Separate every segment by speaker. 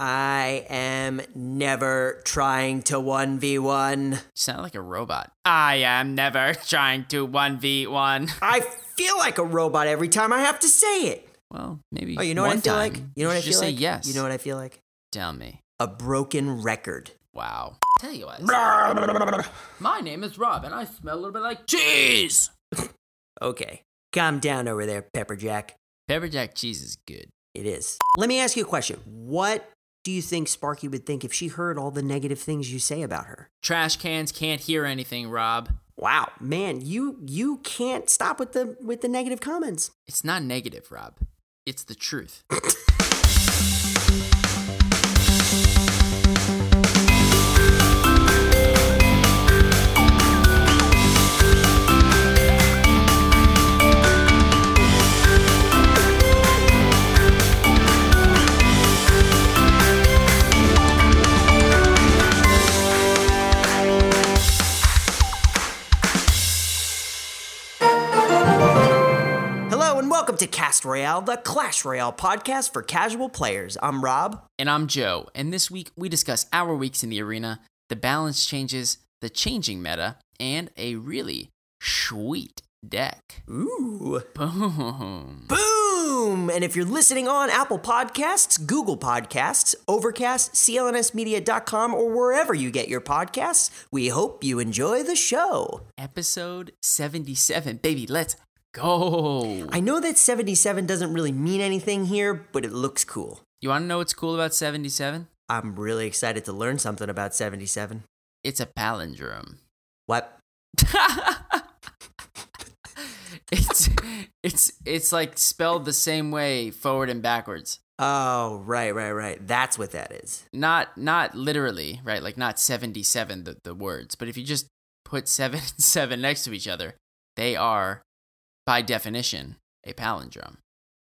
Speaker 1: I am never trying to 1v1.
Speaker 2: You sound like a robot. I am never trying to 1v1.
Speaker 1: I feel like a robot every time I have to say it.
Speaker 2: Well, maybe.
Speaker 1: Oh, you know what I feel
Speaker 2: time.
Speaker 1: like? You know what I feel
Speaker 2: just
Speaker 1: like?
Speaker 2: say yes.
Speaker 1: You know what I feel like?
Speaker 2: Tell me.
Speaker 1: A broken record.
Speaker 2: Wow. Tell you what. My name is Rob, and I smell a little bit like cheese.
Speaker 1: Okay. Calm down over there, Pepper Jack.
Speaker 2: Pepper jack cheese is good.
Speaker 1: It is. Let me ask you a question. What do you think Sparky would think if she heard all the negative things you say about her?
Speaker 2: Trash cans can't hear anything, Rob.
Speaker 1: Wow, man, you you can't stop with the with the negative comments.
Speaker 2: It's not negative, Rob. It's the truth.
Speaker 1: welcome to Cast Royale, the Clash Royale podcast for casual players. I'm Rob.
Speaker 2: And I'm Joe, and this week we discuss our weeks in the arena, the balance changes, the changing meta, and a really sweet deck.
Speaker 1: Ooh.
Speaker 2: Boom.
Speaker 1: Boom! And if you're listening on Apple Podcasts, Google Podcasts, Overcast, CLNSmedia.com, or wherever you get your podcasts, we hope you enjoy the show.
Speaker 2: Episode 77. Baby, let's go.
Speaker 1: I know that 77 doesn't really mean anything here, but it looks cool.
Speaker 2: You want to know what's cool about 77?
Speaker 1: I'm really excited to learn something about 77.
Speaker 2: It's a palindrome.
Speaker 1: What?
Speaker 2: it's it's it's like spelled the same way forward and backwards.
Speaker 1: Oh, right, right, right. That's what that is.
Speaker 2: Not not literally, right? Like not 77 the, the words, but if you just put 7 and 7 next to each other, they are by definition a palindrome.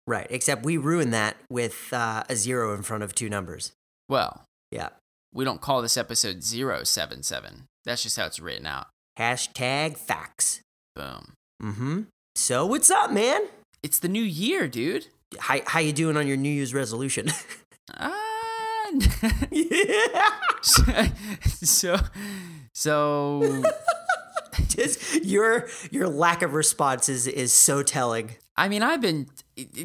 Speaker 1: Right, except we ruin that with uh, a zero in front of two numbers.
Speaker 2: Well,
Speaker 1: Yeah.
Speaker 2: we don't call this episode 077. That's just how it's written out.
Speaker 1: Hashtag facts.
Speaker 2: Boom.
Speaker 1: Mm-hmm. So what's up, man?
Speaker 2: It's the new year, dude.
Speaker 1: How, how you doing on your New Year's resolution?
Speaker 2: Ah.
Speaker 1: yeah.
Speaker 2: so so
Speaker 1: Just your your lack of response is, is so telling.
Speaker 2: I mean, I've been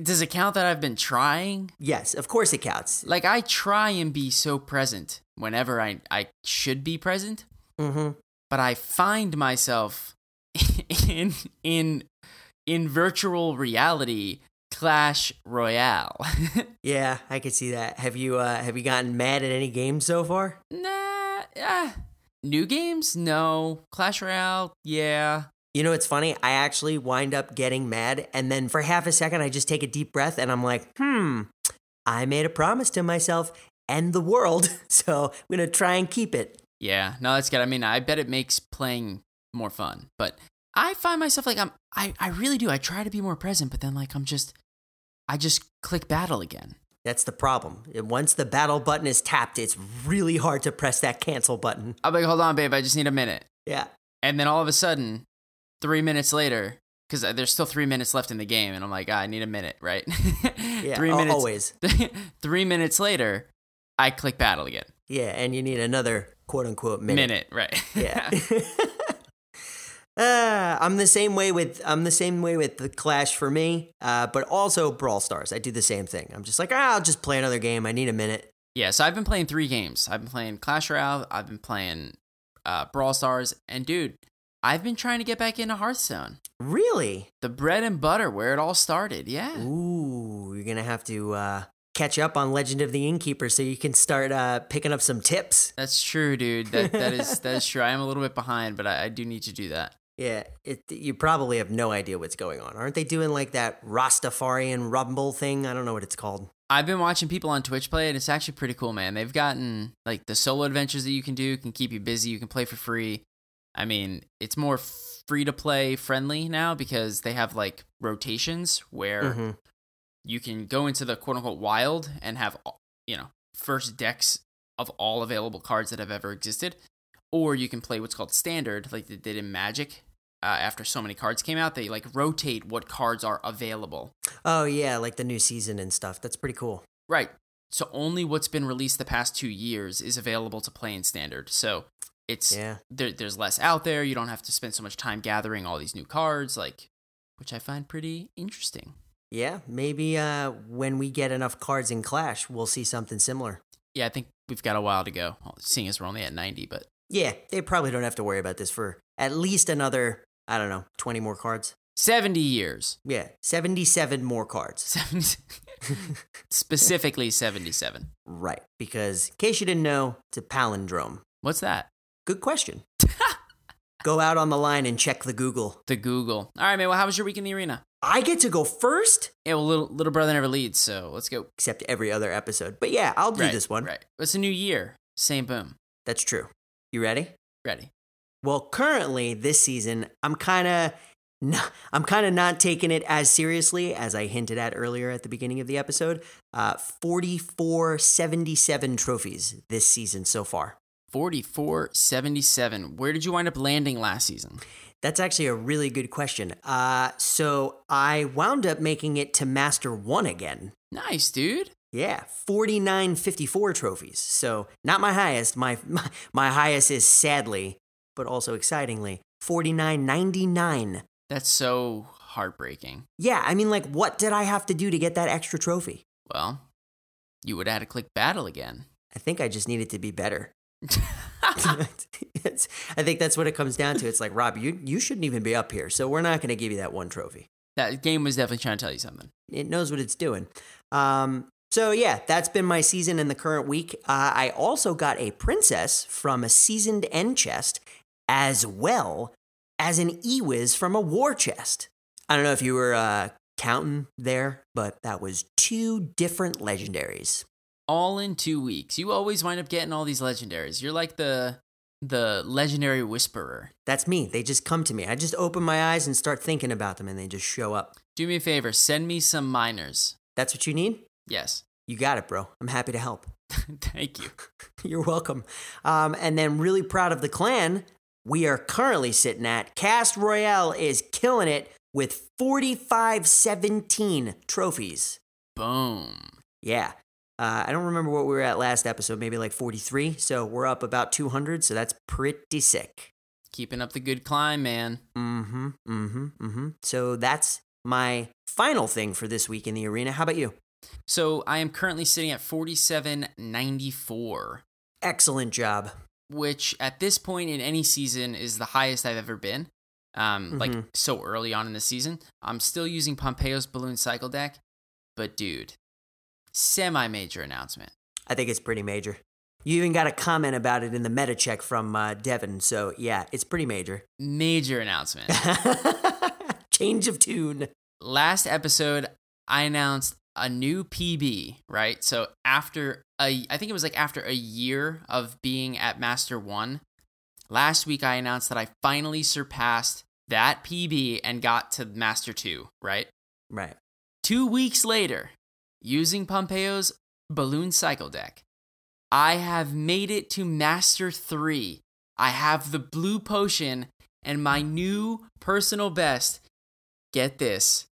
Speaker 2: does it count that I've been trying?
Speaker 1: Yes, of course it counts.
Speaker 2: Like I try and be so present whenever I I should be present,
Speaker 1: Mm-hmm.
Speaker 2: but I find myself in in in virtual reality Clash Royale.
Speaker 1: Yeah, I could see that. Have you uh, have you gotten mad at any games so far?
Speaker 2: nah, ah. New games? No. Clash Royale? Yeah.
Speaker 1: You know, it's funny. I actually wind up getting mad, and then for half a second, I just take a deep breath, and I'm like, hmm, I made a promise to myself and the world, so I'm gonna try and keep it.
Speaker 2: Yeah, no, that's good. I mean, I bet it makes playing more fun. But I find myself like I'm I, I really do. I try to be more present, but then like I'm just I just click battle again.
Speaker 1: That's the problem. Once the battle button is tapped, it's really hard to press that cancel button.
Speaker 2: Be like, hold on, babe, I just need a minute.
Speaker 1: Yeah.
Speaker 2: And then all of a sudden, three minutes later, because there's still three minutes left in the game, and I'm like, ah, I need a minute, right?
Speaker 1: Yeah.
Speaker 2: three minutes.
Speaker 1: Always.
Speaker 2: three minutes later, I click battle again.
Speaker 1: Yeah, and you need another quote unquote minute.
Speaker 2: Minute, right?
Speaker 1: Yeah. uh, I'm the same way with I'm the same way with the Clash for me, uh, but also Brawl Stars. I do the same thing. I'm just like, ah, I'll just play another game. I need a minute.
Speaker 2: Yeah, so I've been playing three games. I've been playing Clash Royale, I've been playing uh, Brawl Stars, and dude, I've been trying to get back into Hearthstone.
Speaker 1: Really?
Speaker 2: The bread and butter, where it all started. Yeah.
Speaker 1: Ooh, you're gonna have to uh, catch up on Legend of the Innkeeper so you can start uh, picking up some tips.
Speaker 2: That's true, dude. That that is that is true. I am a little bit behind, but I, I do need to do that.
Speaker 1: Yeah, it, you probably have no idea what's going on. Aren't they doing like that Rastafarian Rumble thing? I don't know what it's called.
Speaker 2: I've been watching people on Twitch play and It's actually pretty cool, man. They've gotten like the solo adventures that you can do can keep you busy. You can play for free. I mean, it's more free to play friendly now because they have like rotations where
Speaker 1: Mhm.
Speaker 2: you can go into the quote unquote wild and have you know first decks of all available cards that have ever existed, or you can play what's called standard, like they did in Magic. Uh, after so many cards came out, they like rotate what cards are available.
Speaker 1: Oh yeah, like the new season and stuff. That's pretty cool.
Speaker 2: Right. so only what's been released the past two years is available to play in standard. So it's
Speaker 1: Yeah.
Speaker 2: there, there's less out there. You don't have to spend so much time gathering all these new cards, like which I find pretty interesting.
Speaker 1: Yeah, maybe uh, when we get enough cards in Clash, we'll see something similar.
Speaker 2: Yeah, I think we've got a while to go. Seeing as we're only at 90, but
Speaker 1: Yeah, they probably don't have to worry about this for at least another, I don't know, 20 more cards.
Speaker 2: 70 years.
Speaker 1: Yeah, 77 more cards.
Speaker 2: 70, specifically 77.
Speaker 1: Right, because in case you didn't know, it's a palindrome.
Speaker 2: What's that?
Speaker 1: Good question. Go out on the line and check the Google.
Speaker 2: The Google. All right, man. Well, how was your week in the arena?
Speaker 1: I get to go first,
Speaker 2: Yeah, well, little, little brother never leads, so let's go.
Speaker 1: except every other episode. But yeah, I'll do
Speaker 2: right,
Speaker 1: this one.
Speaker 2: Right. It's a new year. Same boom.
Speaker 1: That's true. You ready?
Speaker 2: Ready.
Speaker 1: Well, currently this season, I'm kind of I'm kind of not taking it as seriously as I hinted at earlier at the beginning of the episode. Uh, 44 77 trophies this season so far.
Speaker 2: 44 77. Where did you wind up landing last season?
Speaker 1: That's actually a really good question. Uh, so I wound up making it to Master 1 again.
Speaker 2: Nice, dude.
Speaker 1: Yeah, 4954 trophies. So not my highest. My, my my highest is sadly, but also excitingly, 4999.
Speaker 2: That's so heartbreaking.
Speaker 1: Yeah, I mean like what did I have to do to get that extra trophy?
Speaker 2: Well, you would have had to click battle again.
Speaker 1: I think I just needed to be better. I think that's what it comes down to. It's like, Rob, you you shouldn't even be up here. So we're not going to give you that one trophy.
Speaker 2: that game was definitely trying to tell you something.
Speaker 1: it knows what it's doing. Um, so yeah, that's been my season in the current week. Uh, I also got a princess from a seasoned end chest, as well as an Ewiz from a war chest. I don't know if you were uh, counting there, but that was two different legendaries.
Speaker 2: All in two weeks. You always wind up getting all these legendaries. You're like the the legendary whisperer.
Speaker 1: That's me. They just come to me. I just open my eyes and start thinking about them, and they just show up.
Speaker 2: Do me a favor, send me some miners.
Speaker 1: That's what you need.
Speaker 2: Yes.
Speaker 1: You got it, bro. I'm happy to help.
Speaker 2: Thank you.
Speaker 1: You're welcome. Um, and then, really proud of the clan. We are currently sitting at Cast Royale is killing it with 4517 trophies.
Speaker 2: Boom.
Speaker 1: Yeah. Uh, I don't remember what we were at last episode, maybe like 43. So we're up about 200. So that's pretty sick.
Speaker 2: Keeping up the good climb, man.
Speaker 1: Mm hmm. Mm hmm. Mm hmm. So that's my final thing for this week in the arena. How about you?
Speaker 2: So I am currently sitting at 4794,
Speaker 1: Excellent job.
Speaker 2: Which at this point in any season is the highest I've ever been. Um, like
Speaker 1: Mhm.
Speaker 2: so early on in the season. I'm still using Pompeo's balloon cycle deck, but dude, semi major announcement.
Speaker 1: I think it's pretty major. You even got a comment about it in the meta check from uh, Devin. So yeah, it's pretty major.
Speaker 2: Major announcement.
Speaker 1: Change of tune.
Speaker 2: last episode I announced a new PB, right? So after a I think it was like after a year of being at Master 1, last week I announced that I finally surpassed that PB and got to Master 2, right?
Speaker 1: Right.
Speaker 2: 2 weeks later, using Pompeo's balloon cycle deck, I have made it to Master 3. I have the blue potion and my new personal best. Get this.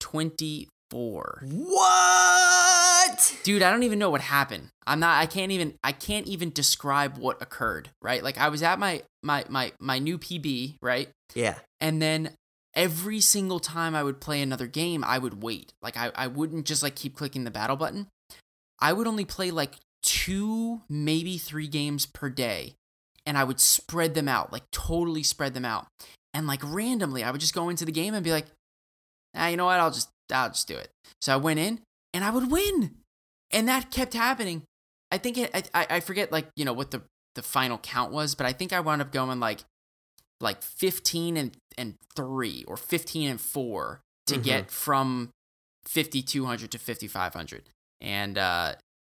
Speaker 2: 5524.
Speaker 1: What?
Speaker 2: Dude, I don't even know what happened. I'm not I can't even I can't even describe what occurred, right? Like I was at my my my my new PB, right?
Speaker 1: Yeah.
Speaker 2: And then every single time I would play another game, I would wait. Like I, I wouldn't just like keep clicking the battle button. I would only play like two, maybe three games per day. And I would spread them out, like totally spread them out. And like randomly, I would just go into the game and be like, ah, you know what? I'll just I'll just do it. So I went in and I would win. And that kept happening. I think it, I, I forget like, you know, what the, the final count was, but I think I wound up going like like 15 and, and 3 or 15 and 4 to
Speaker 1: Mhm.
Speaker 2: get from 5200 to 5500 and uh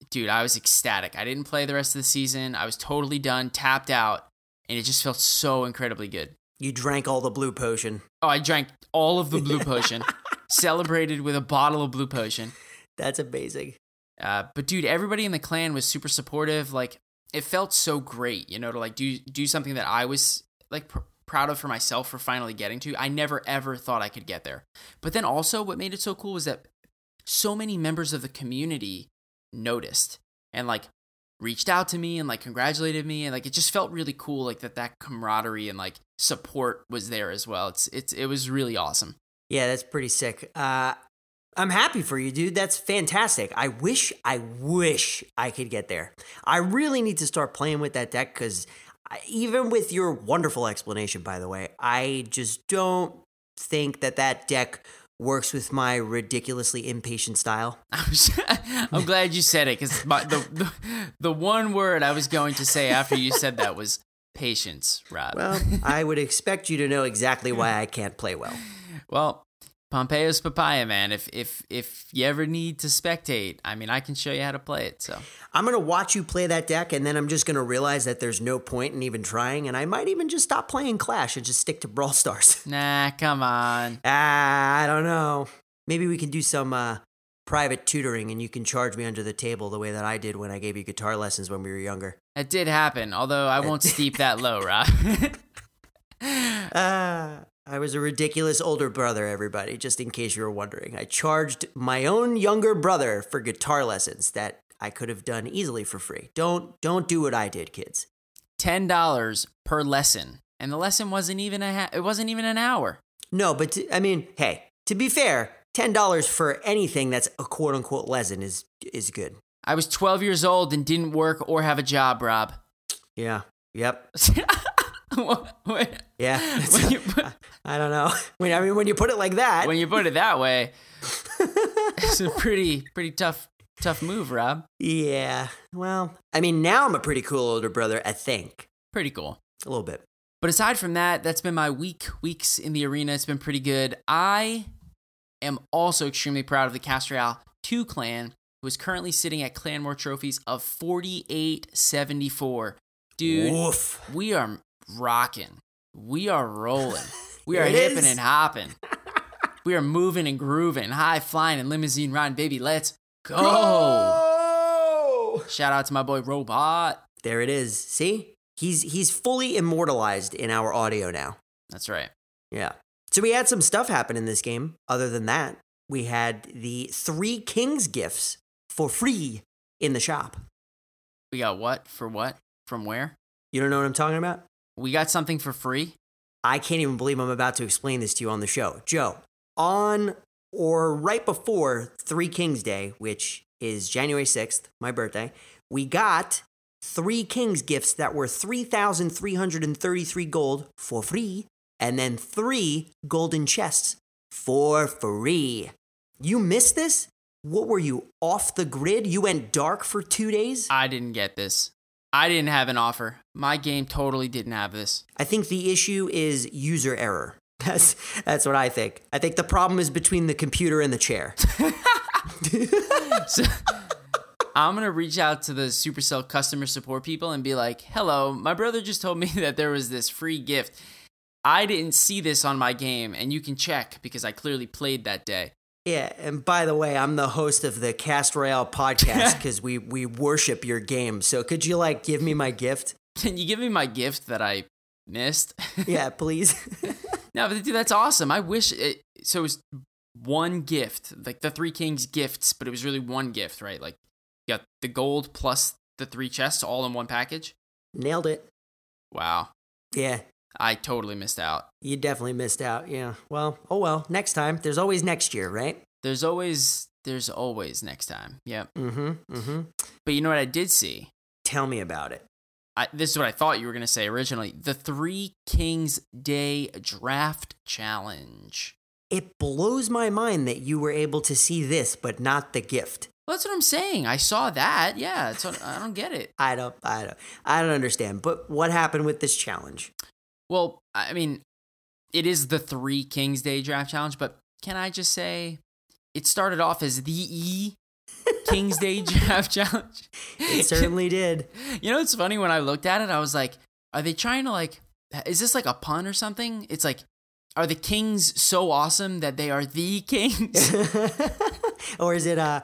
Speaker 2: dude i was ecstatic i didn't play the rest of the season i was totally done tapped out and it just felt so incredibly good
Speaker 1: You drank all the blue potion.
Speaker 2: oh i drank all of the blue potion celebrated with a bottle of blue potion
Speaker 1: That's amazing.
Speaker 2: uh, but dude, everybody in the clan was super supportive. Like it felt so great, you know, to like do do something that I was like pr- proud of for myself for finally getting to. I never ever thought I could get there. But then also, what made it so cool was that so many members of the community noticed and like reached out to me and like congratulated me and like it just felt really cool like that that camaraderie and like support was there as well. It's it's it was really awesome.
Speaker 1: Yeah, that's pretty sick. Uh, I'm happy for you, dude. That's fantastic. I wish, I wish I could get there. I really need to start playing with that deck because even with your wonderful explanation, by the way, I just don't think that that deck works with my ridiculously impatient style.
Speaker 2: I'm glad you said it because the, the the one word I was going to say after you said that was patience, Rob.
Speaker 1: Well, I would expect you to know exactly why I can't play well.
Speaker 2: Well, Pompeii's Papaya, man. If if if you ever need to spectate, I mean, I can show you how to play it. So
Speaker 1: I'm gonna watch you play that deck, and then I'm just gonna realize that there's no point in even trying, and I might even just stop playing Clash and just stick to Brawl Stars.
Speaker 2: Nah, come on.
Speaker 1: Ah, I don't know. Maybe we can do some uh, private tutoring, and you can charge me under the table the way that I did when I gave you guitar lessons when we were younger.
Speaker 2: It did happen, although I won't steep that low, Rob.
Speaker 1: Ah. uh, I was a ridiculous older brother, everybody, just in case you were wondering. I charged my own younger brother for guitar lessons that I could have done easily for free. Don't don't do what I did, kids.
Speaker 2: Ten dollars per lesson, and the lesson wasn't even a ha- it wasn't even an hour.
Speaker 1: No, but I mean, hey, to be fair, ten dollars for anything that's a quote unquote lesson is is good.
Speaker 2: I was twelve years old and didn't work or have a job, Rob.
Speaker 1: Yeah. Yep. yeah. Put, I don't know. When, I mean, when you put it like that.
Speaker 2: When you put it that way, it's a pretty, pretty tough, tough move, Rob.
Speaker 1: Yeah. Well, I mean, now I'm a pretty cool older brother, I think.
Speaker 2: Pretty cool.
Speaker 1: A little bit.
Speaker 2: But aside from that, that's been my week, weeks in the arena. It's been pretty good. I am also extremely proud of the Cast Royale 2 clan, who is currently sitting at clan more trophies of 4874. Dude, Woof. we are rocking. We are rolling. We are hipping and hopping. we are moving and grooving, high flying and limousine riding, baby. Let's go. go. Shout out to my boy Robot.
Speaker 1: There it is. See? He's he's fully immortalized in our audio now.
Speaker 2: That's right.
Speaker 1: Yeah. So we had some stuff happen in this game. Other than that, we had the three kings gifts for free in the shop.
Speaker 2: We got what for what? From where?
Speaker 1: You don't know what I'm talking about?
Speaker 2: We got something for free?
Speaker 1: I can't even believe I'm about to explain this to you on the show. Joe, on or right before Three Kings Day, which is January 6th, my birthday, we got three Kings gifts that were 3,333 gold for free, and then three golden chests for free. You missed this? What were you off the grid? You went dark for two days?
Speaker 2: I didn't get this. I didn't have an offer. My game totally didn't have this.
Speaker 1: I think the issue is user error. That's that's what I think. I think the problem is between the computer and the chair.
Speaker 2: so, I'm gonna reach out to the Supercell customer support people and be like, "Hello, my brother just told me that there was this free gift. I didn't see this on my game, and you can check because I clearly played that day.
Speaker 1: Yeah, and by the way, I'm the host of the Cast Royale podcast because we we worship your game. So could you like give me my gift?
Speaker 2: Can you give me my gift that I missed?
Speaker 1: yeah, please.
Speaker 2: no, but dude, that's awesome. I wish it. So it was one gift, like the Three Kings gifts, but it was really one gift, right? Like you got the gold plus the three chests all in one package.
Speaker 1: Nailed it.
Speaker 2: Wow.
Speaker 1: Yeah,
Speaker 2: I totally missed out.
Speaker 1: You definitely missed out. Yeah. Well, oh well. Next time. There's always next year, right?
Speaker 2: There's always there's always next time. Yep.
Speaker 1: Mm-hmm. Mm-hmm.
Speaker 2: But you know what I did see?
Speaker 1: Tell me about it.
Speaker 2: I, this is what I thought you were going to say originally. The Three Kings Day Draft Challenge.
Speaker 1: It blows my mind that you were able to see this, but not the gift.
Speaker 2: Well, that's what I'm saying. I saw that. Yeah, what, I don't get it.
Speaker 1: I don't. I don't. I don't understand. But what happened with this challenge?
Speaker 2: Well, I mean, it is the three Kings Day draft challenge, but can I just say it started off as the E Kings Day draft challenge?
Speaker 1: It certainly did.
Speaker 2: You know, it's funny when I looked at it, I was like, are they trying to like, is this like a pun or something? It's like, are the Kings so awesome that they are the Kings?
Speaker 1: or is it, uh,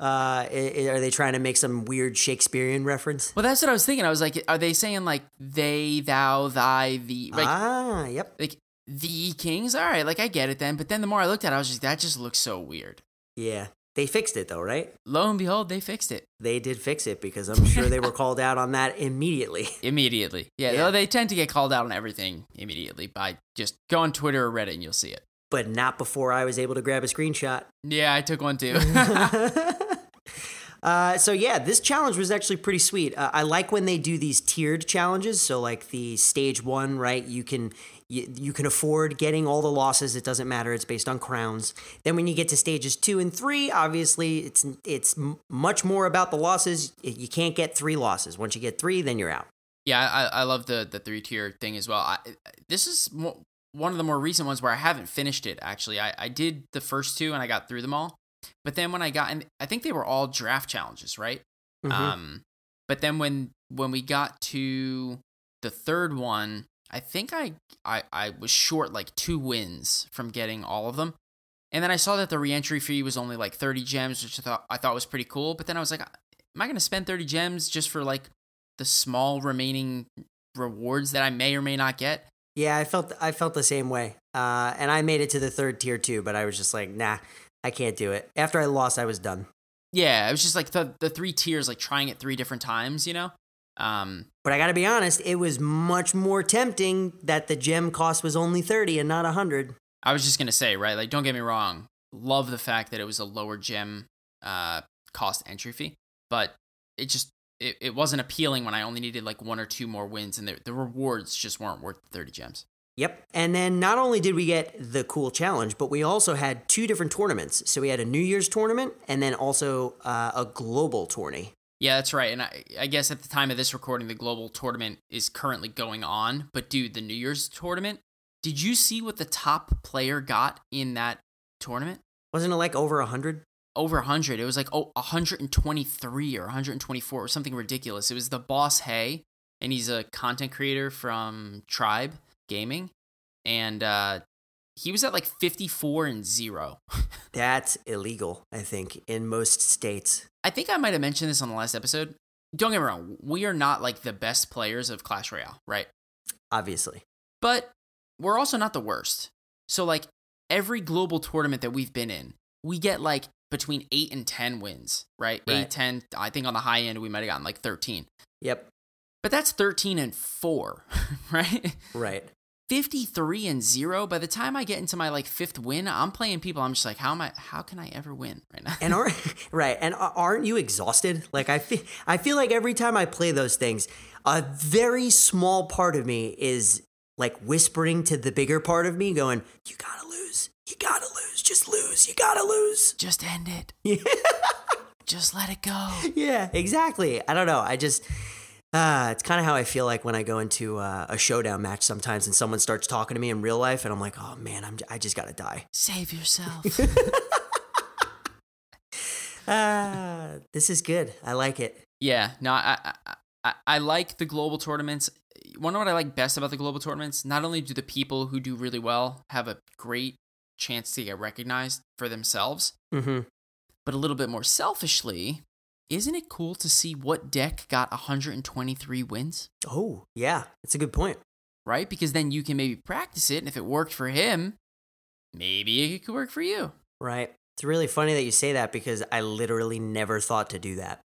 Speaker 1: uh, are they trying to make some weird Shakespearean reference?
Speaker 2: Well, that's what I was thinking. I was like, are they saying like they, thou, thy, the? Like,
Speaker 1: ah, yep.
Speaker 2: Like the kings. All right, like I get it then. But then the more I looked at, it, I was just that just looks so weird.
Speaker 1: Yeah, They fixed it though, right?
Speaker 2: Lo and behold, they fixed it
Speaker 1: They did fix it because I'm sure they were called out on that immediately.
Speaker 2: immediately. Yeah,
Speaker 1: Yeah.
Speaker 2: though they tend to get called out on everything immediately by just go on Twitter or Reddit and you'll see it.
Speaker 1: But not before I was able to grab a screenshot.
Speaker 2: Yeah, I took one too.
Speaker 1: Uh, so yeah, this challenge was actually pretty sweet. Uh, I like when they do these tiered challenges. So like the stage one, right? You can you, you can afford getting all the losses. It doesn't matter. It's based on crowns. Then when you get to stages two and three, obviously it's it's much more about the losses. You can't get three losses. Once you get three, then you're out.
Speaker 2: Yeah, I, I love the the three tier thing as well. I, this is mo- one of the more recent ones where I haven't finished it. Actually, I, I did the first two and I got through them all, but then when I got, and I think they were all draft challenges, right?
Speaker 1: Mhm.
Speaker 2: Um, but then when when we got to the third one, I think I, I I was short like two wins from getting all of them, and then I saw that the reentry fee was only like thirty gems, which I thought I thought was pretty cool. But then I was like, am I going to spend thirty gems just for like the small remaining rewards that I may or may not get?
Speaker 1: Yeah, I felt I felt the same way. Uh, and I made it to the third tier too, but I was just like, nah, I can't do it. After I lost, I was done.
Speaker 2: Yeah, it was just like the the three tiers, like trying it three different times, you know. Um,
Speaker 1: But I got to be honest, it was much more tempting that the gem cost was only 30 and not a 100.
Speaker 2: I was just gonna say, right? Like, don't get me wrong. Love the fact that it was a lower gem uh, cost entry fee, but it just it, it wasn't appealing when I only needed like one or two more wins, and the the rewards just weren't worth the thirty gems.
Speaker 1: Yep. And then not only did we get the cool challenge, but we also had two different tournaments. So we had a New Year's tournament and then also uh, a global tourney.
Speaker 2: Yeah, that's right. And I, I guess at the time of this recording, the global tournament is currently going on. But dude, the New Year's tournament, did you see what the top player got in that tournament?
Speaker 1: Wasn't it like over 100?
Speaker 2: Over 100. It was like oh, 123 or 124 or something ridiculous. It was the Boss Hay, and he's a content creator from Tribe Gaming. And uh, he was at like 54 and 0.
Speaker 1: That's illegal, I think, in most states.
Speaker 2: I think I might have mentioned this on the last episode. Don't get me wrong, we are not like the best players of Clash Royale, right?
Speaker 1: Obviously.
Speaker 2: But we're also not the worst. So, like, every global tournament that we've been in, we get like between 8 and 10 wins, right?
Speaker 1: Right.
Speaker 2: 8, 10. I think on the high end, we might have gotten like 13.
Speaker 1: Yep.
Speaker 2: But that's 13 and 4, right?
Speaker 1: Right.
Speaker 2: 53 and 0. By the time I get into my like fifth win, I'm playing people. I'm just like, how am I, how can I ever win right now?
Speaker 1: And aren't right? And aren't you exhausted? Like I feel, I feel like every time I play those things, a very small part of me is like whispering to the bigger part of me, going, "You gotta lose. You gotta lose. Just lose. You gotta lose."
Speaker 2: just end it.
Speaker 1: Yeah,
Speaker 2: Just let it go.
Speaker 1: yeah, exactly. I don't know. I just. Uh, it's kind of how I feel like when I go into uh, a showdown match sometimes and someone starts talking to me in real life and I'm like, oh man, I'm, I just gotta die.
Speaker 2: Save yourself.
Speaker 1: Ah, this is good. I like it.
Speaker 2: Yeah, no, I, I I I like the global tournaments. One of what I like best about the global tournaments, not only do the people who do really well have a great chance to get recognized for themselves,
Speaker 1: Mm-hmm.
Speaker 2: but a little bit more selfishly, isn't it cool to see what deck got 123 wins?
Speaker 1: Oh, yeah, that's a good point.
Speaker 2: Right? Because then you can maybe practice it, and if it worked for him, maybe it could work for you.
Speaker 1: Right. It's really funny that you say that because I literally never thought to do that.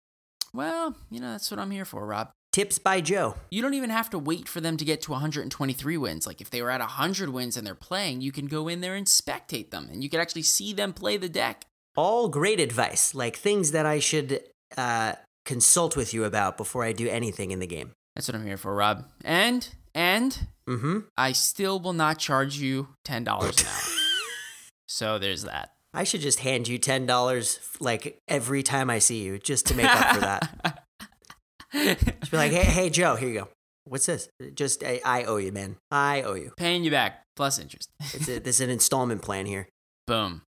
Speaker 2: Well, you know, that's what I'm here for, Rob.
Speaker 1: Tips by Joe.
Speaker 2: You don't even have to wait for them to get to 123 wins. Like if they were at 100 wins and they're playing, you can go in there and spectate them and you can actually see them play the deck.
Speaker 1: All great advice, like things that I should uh, consult with you about before I do anything in the game.
Speaker 2: That's what I'm here for, Rob. And and
Speaker 1: Mm-hmm.
Speaker 2: I still will not charge you $10 an hour. so there's that.
Speaker 1: I should just hand you ten dollars like every time I see you, just to make up for that. Just be like, hey, hey, Joe, here you go. What's this? Just I, I owe you, man. I owe you.
Speaker 2: Paying you back plus interest.
Speaker 1: It's a, this is an installment plan here.
Speaker 2: Boom.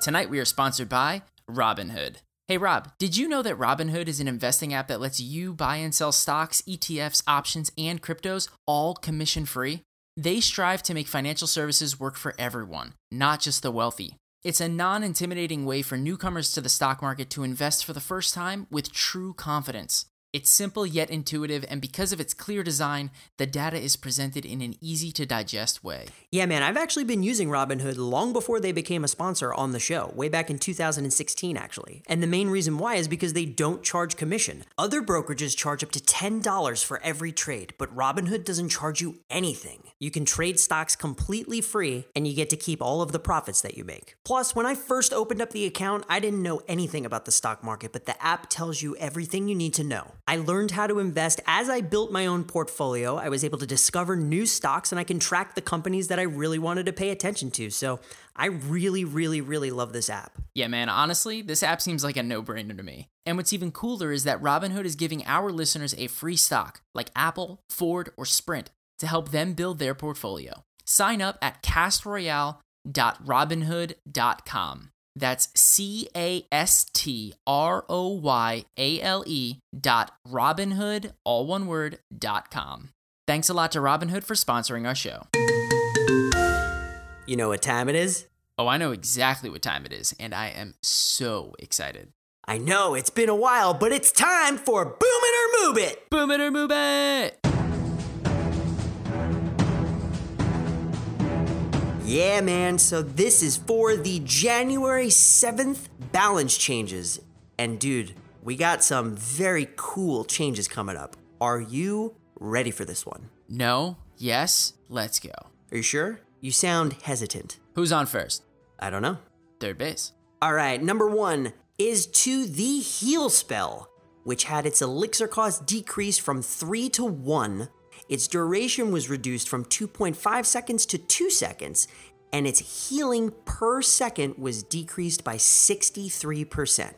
Speaker 2: Tonight we are sponsored by Robinhood. Hey Rob, did you know that Robinhood is an investing app that lets you buy and sell stocks, ETFs, options, and cryptos all commission free? They strive to make financial services work for everyone, not just the wealthy. It's a non intimidating way for newcomers to the stock market to invest for the first time with true confidence. It's simple yet intuitive, and because of its clear design, the data is presented in an easy to digest way.
Speaker 1: Yeah, man, I've actually been using Robinhood long before they became a sponsor on the show, way back in 2016, actually. And the main reason why is because they don't charge commission. Other brokerages charge up to $10 for every trade, but Robinhood doesn't charge you anything. You can trade stocks completely free, and you get to keep all of the profits that you make. Plus, when I first opened up the account, I didn't know anything about the stock market, but the app tells you everything you need to know. I learned how to invest as I built my own portfolio. I was able to discover new stocks and I can track the companies that I really wanted to pay attention to. So I really, really, really love this app.
Speaker 2: Yeah, man, honestly, this app seems like a no brainer to me. And what's even cooler is that Robinhood is giving our listeners a free stock like Apple, Ford, or Sprint to help them build their portfolio. Sign up at castroyale.robinhood.com. That's C A S T R O Y A L E dot Robinhood, all one word, dot com. Thanks a lot to Robinhood for sponsoring our show.
Speaker 1: You know what time it is?
Speaker 2: Oh, I know exactly what time it is, and I am so excited.
Speaker 1: I know it's been a while, but it's time for Boom It or Move It!
Speaker 2: Boom it or move it!
Speaker 1: Yeah, man, so this is for the January 7th balance changes. And dude, we got some very cool changes coming up. Are you ready for this one?
Speaker 2: No, yes, let's go.
Speaker 1: Are you sure? You sound hesitant.
Speaker 2: Who's on first?
Speaker 1: I don't know.
Speaker 2: Third base.
Speaker 1: All right, number one is to the heal spell, which had its elixir cost decreased from 3 to 1. Its duration was reduced from 2.5 seconds to 2 seconds, and its healing per second was decreased by 63%.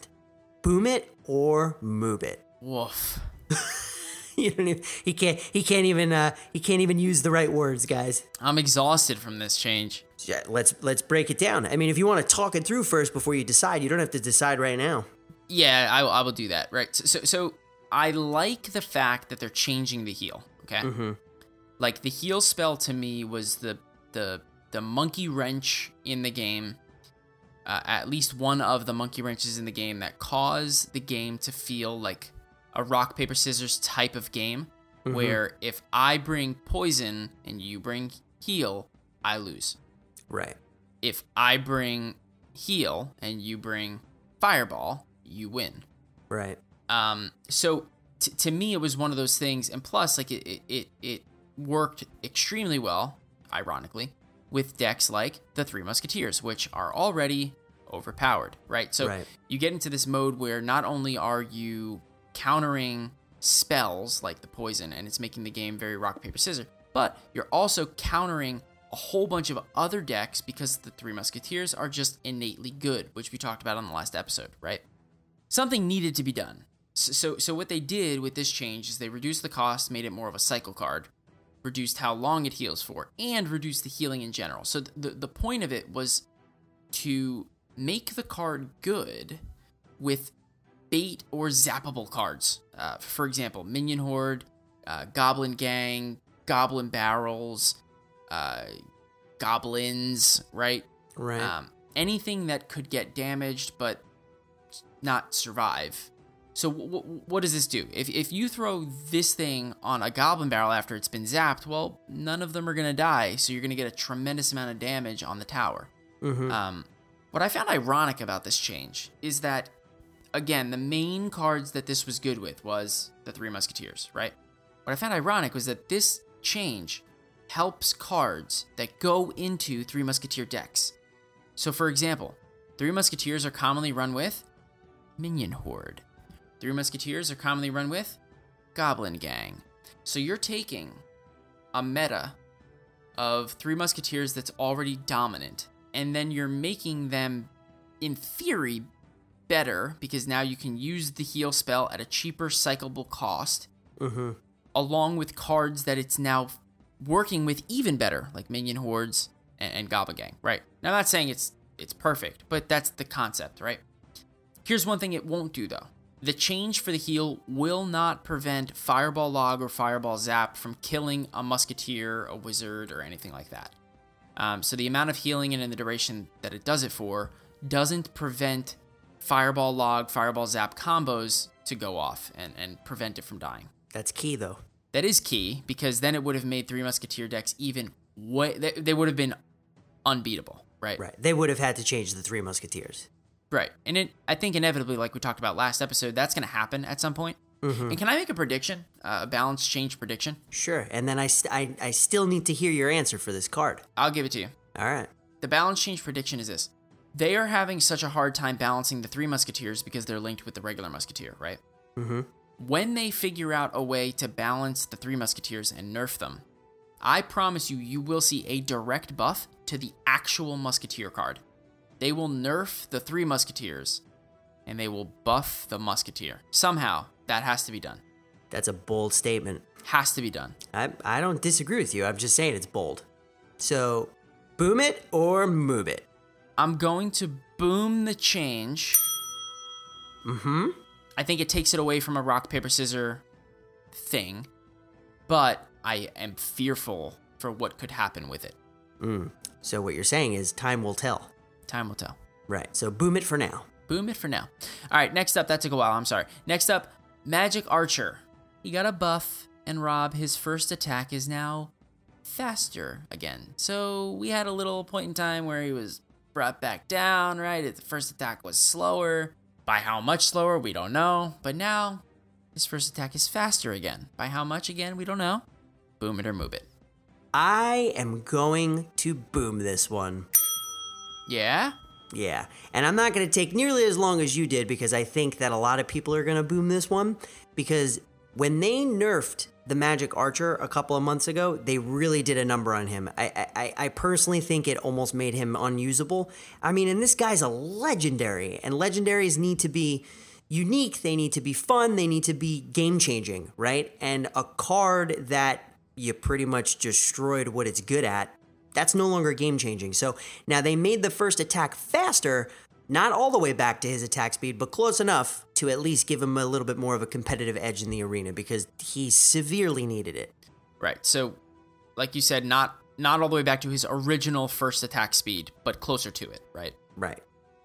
Speaker 1: Boom it or move it.
Speaker 2: Woof.
Speaker 1: You don't even, he can't he can't even uh, he can't even use the right words, guys.
Speaker 2: I'm exhausted from this change.
Speaker 1: Yeah, let's let's break it down. I mean, if you want to talk it through first before you decide, you don't have to decide right now.
Speaker 2: Yeah, I, I will do that. Right. So, so, so I like the fact that they're changing the heal. Okay. Like the heal spell to me was the the the monkey wrench in the game. Uh, at least one of the monkey wrenches in the game that cause the game to feel like a rock paper scissors type of game, where if I bring poison and you bring heal, I lose.
Speaker 1: Right.
Speaker 2: If I bring heal and you bring fireball, you win.
Speaker 1: Right.
Speaker 2: Um, so t- to me, it was one of those things, and plus, like it, it, it, worked extremely well, ironically, with decks like the Three Musketeers, which are already overpowered, right? So
Speaker 1: Right.
Speaker 2: you get into this mode where not only are you countering spells like the poison, and it's making the game very rock paper scissors, but you're also countering a whole bunch of other decks because the Three Musketeers are just innately good, which we talked about on the last episode, right? something needed to be done. So, so, what they did with this change is they reduced the cost, made it more of a cycle card, reduced how long it heals for, and reduced the healing in general. So th- the the point of it was to make the card good with bait or zappable cards. Uh, for example, Minion Horde, uh, Goblin Gang, Goblin Barrels, uh, Goblins, right?
Speaker 1: Right.
Speaker 2: Um, anything that could get damaged but not survive. So w- w- what does this do? If, if you throw this thing on a goblin barrel after it's been zapped, well, none of them are gonna die. So you're gonna get a tremendous amount of damage on the tower. Um, what I found ironic about this change is that, again, the main cards that this was good with was the Three Musketeers, right? What I found ironic was that this change helps cards that go into Three Musketeer decks. So, for example, Three Musketeers are commonly run with Minion Horde. Three Musketeers are commonly run with Goblin Gang. So you're taking a meta of Three Musketeers that's already dominant, and then you're making them, in theory, better because now you can use the heal spell at a cheaper cyclable cost, mm-hmm. along with cards that it's now working with even better, like Minion Hordes and, and Goblin Gang. Right now, I'm not saying it's it's perfect, but that's the concept, right? Here's one thing it won't do though. The change for the heal will not prevent Fireball Log or Fireball Zap from killing a Musketeer, a Wizard, or anything like that. Um, so the amount of healing and in the duration that it does it for doesn't prevent fireball log, fireball zap combos to go off and, and prevent it from dying.
Speaker 1: That's key, though.
Speaker 2: That is key because then it would have made Three Musketeer decks even way, they, they would have been unbeatable, right?
Speaker 1: Right. They would have had to change the Three Musketeers.
Speaker 2: Right. And it, I think inevitably, like we talked about last episode, that's going to happen at some point. And can I make a prediction, uh, a balance change prediction?
Speaker 1: Sure. And then I, st- I, I still need to hear your answer for this card.
Speaker 2: I'll give it to you.
Speaker 1: All right.
Speaker 2: The balance change prediction is this. They are having such a hard time balancing the three musketeers because they're linked with the regular musketeer, right?
Speaker 1: Mm-hmm.
Speaker 2: When they figure out a way to balance the three musketeers and nerf them, I promise you, you will see a direct buff to the actual musketeer card. They will nerf the three musketeers and they will buff the musketeer. Somehow, that has to be done.
Speaker 1: That's a bold statement.
Speaker 2: Has to be done.
Speaker 1: I, I don't disagree with you. I'm just saying it's bold. So, boom it or move it.
Speaker 2: I'm going to boom the change.
Speaker 1: Mm-hmm.
Speaker 2: I think it takes it away from a rock, paper, scissor thing, but I am fearful for what could happen with it.
Speaker 1: Mm. So what you're saying is time will tell.
Speaker 2: Time will tell.
Speaker 1: Right. So boom it for now.
Speaker 2: Boom it for now. All right, next up, that took a while. I'm sorry. Next up, Magic Archer. He got a buff, and Rob, his first attack is now faster again. So we had a little point in time where he was brought back down, right? The first attack was slower. By how much slower, we don't know. But now, his first attack is faster again. By how much again, we don't know. Boom it or move it.
Speaker 1: I am going to boom this one.
Speaker 2: Yeah?
Speaker 1: Yeah. And I'm not going to take nearly as long as you did because I think that a lot of people are going to boom this one because when they nerfed the Magic Archer a couple of months ago, they really did a number on him. I, I, I personally think it almost made him unusable. I mean, and this guy's a legendary, and legendaries need to be unique, they need to be fun, they need to be game changing, right? And a card that you pretty much destroyed what it's good at that's no longer game changing. So now they made the first attack faster, not all the way back to his attack speed, but close enough to at least give him a little bit more of a competitive edge in the arena because he severely needed it.
Speaker 2: Right. So, like you said, not not all the way back to his original first attack speed, but closer to it, right?
Speaker 1: Right.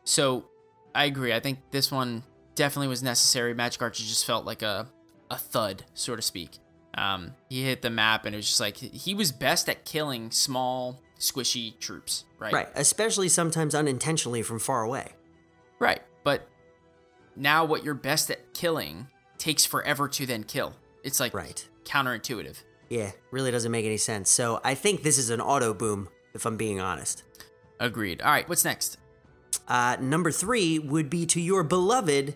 Speaker 2: So, I agree. I think this one definitely was necessary. Magic Archer just felt like a a thud, so to speak. Um, he hit the map, and it was just like he was best at killing small, squishy troops, right?
Speaker 1: Right. Especially sometimes unintentionally from far away.
Speaker 2: Right. But now, what you're best at killing takes forever to then kill. It's like
Speaker 1: Right.
Speaker 2: counterintuitive.
Speaker 1: Yeah, really doesn't make any sense. So I think this is an auto boom, if I'm being honest.
Speaker 2: Agreed. All right, what's next?
Speaker 1: Uh, number three would be to your beloved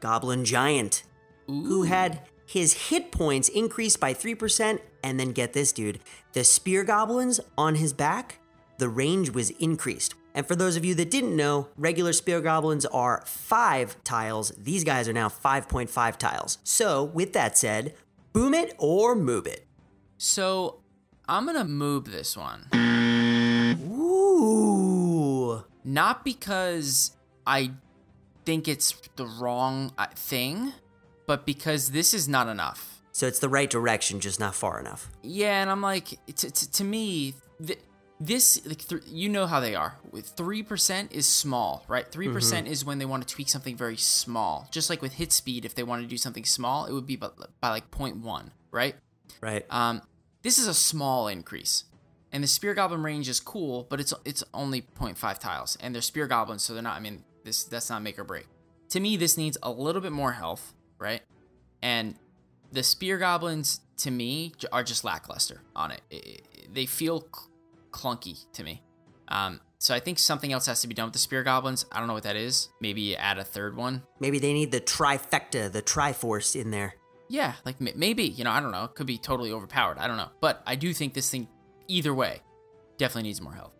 Speaker 1: Goblin Giant, who had his hit points increased by 3%. And then get this, dude the spear goblins on his back, the range was increased. And for those of you that didn't know, regular spear goblins are five tiles. These guys are now 5.5 tiles. So, with that said, boom it or move it.
Speaker 2: So, I'm gonna move this one.
Speaker 1: Ooh.
Speaker 2: Not because I think it's the wrong uh, thing, but because this is not enough.
Speaker 1: So it's the right direction, just not far enough.
Speaker 2: Yeah, and I'm like, to, to, to me, th- this, like, th- you know how they are. With 3% is small, right? 3% is when they want to tweak something very small. Just like with hit speed, if they want to do something small, it would be by, by like 0.1, right?
Speaker 1: Right.
Speaker 2: Um, this is a small increase. And the spear goblin range is cool, but it's it's only 0.5 tiles, and they're spear goblins, so they're not. I mean, this that's not make or break. To me, this needs a little bit more health, right? And the spear goblins, to me, are just lackluster on it. I- I- they feel cl- clunky to me. Um, so I think something else has to be done with the spear goblins. I don't know what that is. Maybe add a third one.
Speaker 1: Maybe they need the trifecta, the triforce in there.
Speaker 2: Yeah, like m- maybe, you know, I don't know. It could be totally overpowered. I don't know. But I do think this thing, either way, definitely needs more health.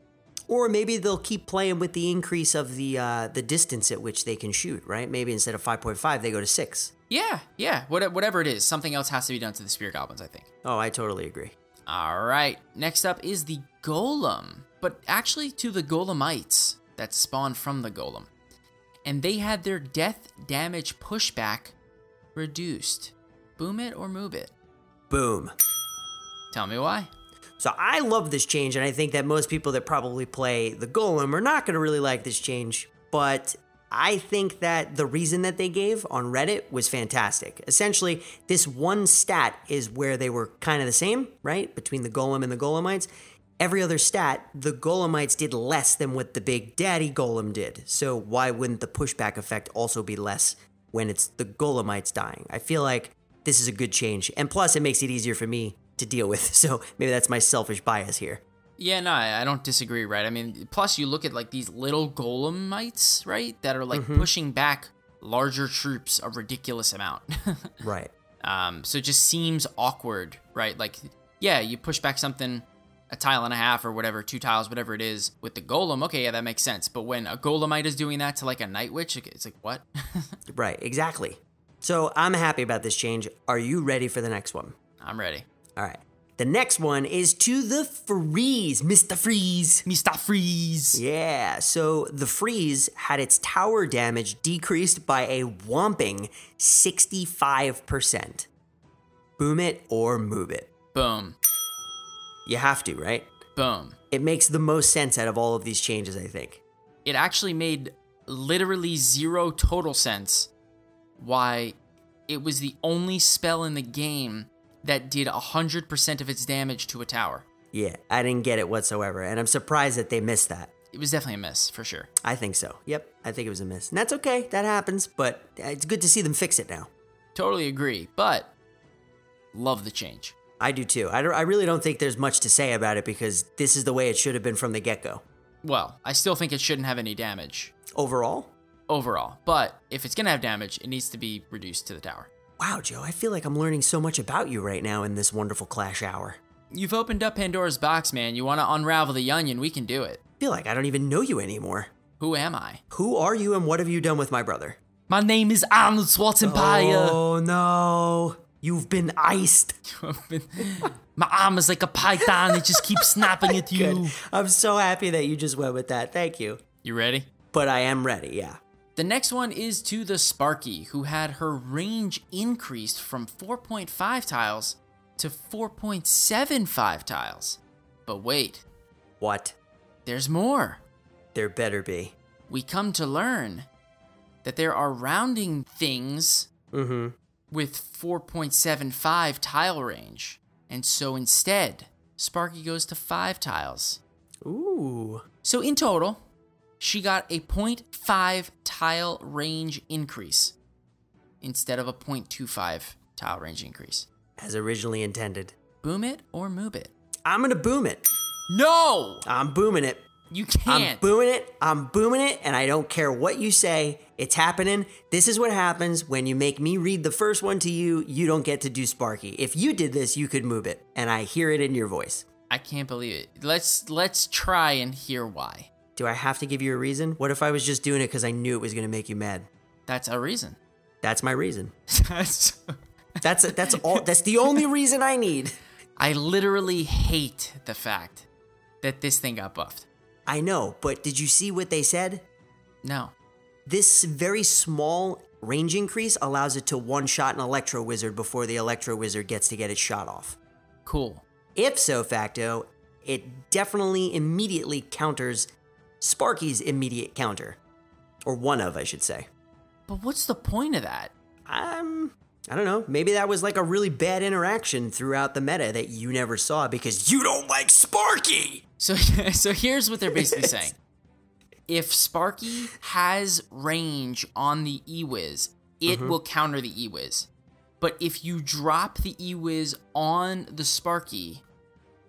Speaker 1: Or maybe they'll keep playing with the increase of the uh, the distance at which they can shoot, right? Maybe instead of 5.5, they go to 6.
Speaker 2: Yeah, yeah, what- whatever it is, something else has to be done to the spear goblins, I think.
Speaker 1: Oh, I totally agree.
Speaker 2: All right, next up is the golem, but actually to the golemites that spawned from the golem. And they had their death damage pushback reduced. Boom it or move it?
Speaker 1: Boom.
Speaker 2: Tell me why.
Speaker 1: So I love this change, and I think that most people that probably play the Golem are not going to really like this change. But I think that the reason that they gave on Reddit was fantastic. Essentially, this one stat is where they were kind of the same, right? Between the Golem and the Golemites. Every other stat, the Golemites did less than what the Big Daddy Golem did. So why wouldn't the pushback effect also be less when it's the Golemites dying? I feel like this is a good change. And plus, it makes it easier for me to deal with. So maybe that's my selfish bias here.
Speaker 2: Yeah, no, I don't disagree, right? I mean, plus you look at like these little golemites, right? That are like
Speaker 1: Mm-hmm.
Speaker 2: pushing back larger troops a ridiculous amount.
Speaker 1: Right.
Speaker 2: um, so it just seems awkward, right? Like, yeah, you push back something a tile and a half or whatever, two tiles, whatever it is, with the golem, okay, yeah, that makes sense. But when a golemite is doing that to like a night witch, it's like, what?
Speaker 1: Right, exactly. So I'm happy about this change. Are you ready for the next one?
Speaker 2: I'm ready.
Speaker 1: All right. The next one is to the freeze, Mr. Freeze.
Speaker 2: Mr. Freeze.
Speaker 1: Yeah, so the freeze had its tower damage decreased by a whomping 65%. Boom it or move it.
Speaker 2: Boom.
Speaker 1: You have to, right?
Speaker 2: Boom.
Speaker 1: It makes the most sense out of all of these changes, I think.
Speaker 2: it actually made literally zero total sense why it was the only spell in the game that did 100% of its damage to a tower.
Speaker 1: Yeah, I didn't get it whatsoever, and I'm surprised that they missed that.
Speaker 2: It was definitely a miss, for sure.
Speaker 1: I think so. Yep, I think it was a miss. And that's okay, that happens, but it's good to see them fix it now.
Speaker 2: Totally agree, but love the change.
Speaker 1: I do too. I, don't, I really don't think there's much to say about it because this is the way it should have been from the get go.
Speaker 2: Well, I still think it shouldn't have any damage
Speaker 1: Overall,
Speaker 2: overall, but if it's gonna have damage, it needs to be reduced to the tower.
Speaker 1: Wow, Joe, I feel like I'm learning so much about you right now in this wonderful Clash Hour.
Speaker 2: You've opened up Pandora's box, man. You wanna unravel the onion, we can do it.
Speaker 1: I feel like I don't even know you anymore.
Speaker 2: Who am I?
Speaker 1: Who are you and what have you done with my brother?
Speaker 2: My name is Arnold Schwarzenegger.
Speaker 1: Oh no, you've been iced.
Speaker 2: My arm is like a python. It just keeps snapping at you.
Speaker 1: Good. I'm so happy that you just went with that. Thank you.
Speaker 2: You ready?
Speaker 1: But I am ready, yeah.
Speaker 2: The next one is to the Sparky, who had her range increased from 4.5 tiles to 4.75 tiles. But wait,
Speaker 1: What?
Speaker 2: there's more.
Speaker 1: There better be.
Speaker 2: We come to learn that there are rounding things
Speaker 1: Mm-hmm.
Speaker 2: with 4.75 tile range. And so instead, Sparky goes to 5 tiles.
Speaker 1: Ooh.
Speaker 2: So in total, she got a 0.5 tile range increase instead of a 0.25 tile range increase.
Speaker 1: As originally intended.
Speaker 2: Boom it or move it?
Speaker 1: I'm gonna boom it.
Speaker 2: No!
Speaker 1: I'm booming it.
Speaker 2: You can't.
Speaker 1: I'm booming it. I'm booming it, and I don't care what you say. It's happening. This is what happens when you make me read the first one to you. You don't get to do Sparky. If you did this, you could move it, and I hear it in your voice.
Speaker 2: I can't believe it. Let's let's try and hear why.
Speaker 1: Do I have to give you a reason? What if I was just doing it because I knew it was gonna make you mad?
Speaker 2: That's a reason.
Speaker 1: That's my reason.
Speaker 2: That's
Speaker 1: That's that's all. That's the only reason I need.
Speaker 2: I literally hate the fact that this thing got buffed.
Speaker 1: I know, but did you see what they said?
Speaker 2: No.
Speaker 1: This very small range increase allows it to one shot an Electro Wizard before the Electro Wizard gets to get its shot off.
Speaker 2: Cool.
Speaker 1: If so facto, it definitely immediately counters Sparky's immediate counter. Or one of, I should say.
Speaker 2: But what's the point of that?
Speaker 1: Um, I don't know. Maybe that was like a really bad interaction throughout the meta that you never saw because you don't like Sparky!
Speaker 2: So so here's what they're basically saying. If Sparky has range on the E-Wiz, it will counter the E-Wiz. But if you drop the E-Wiz on the Sparky,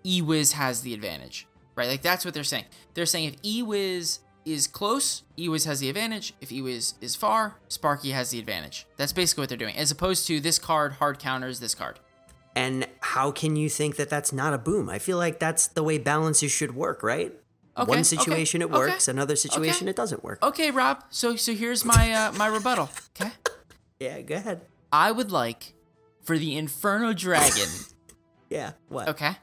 Speaker 2: E-Wiz has the advantage. Right? Like that's what they're saying. They're saying if E-Wiz is close, E-Wiz has the advantage. If E-Wiz is far, Sparky has the advantage. That's basically what they're doing. As opposed to this card hard counters this card.
Speaker 1: And how can you think that that's not a boom? I feel like that's the way balances should work, right?
Speaker 2: Okay,
Speaker 1: One
Speaker 2: okay,
Speaker 1: situation it
Speaker 2: okay,
Speaker 1: works, another situation
Speaker 2: okay.
Speaker 1: it doesn't work.
Speaker 2: Okay, Rob. So so here's my uh, my rebuttal. Okay.
Speaker 1: Yeah, go ahead.
Speaker 2: I would like for the Inferno Dragon,
Speaker 1: Yeah, what?
Speaker 2: okay?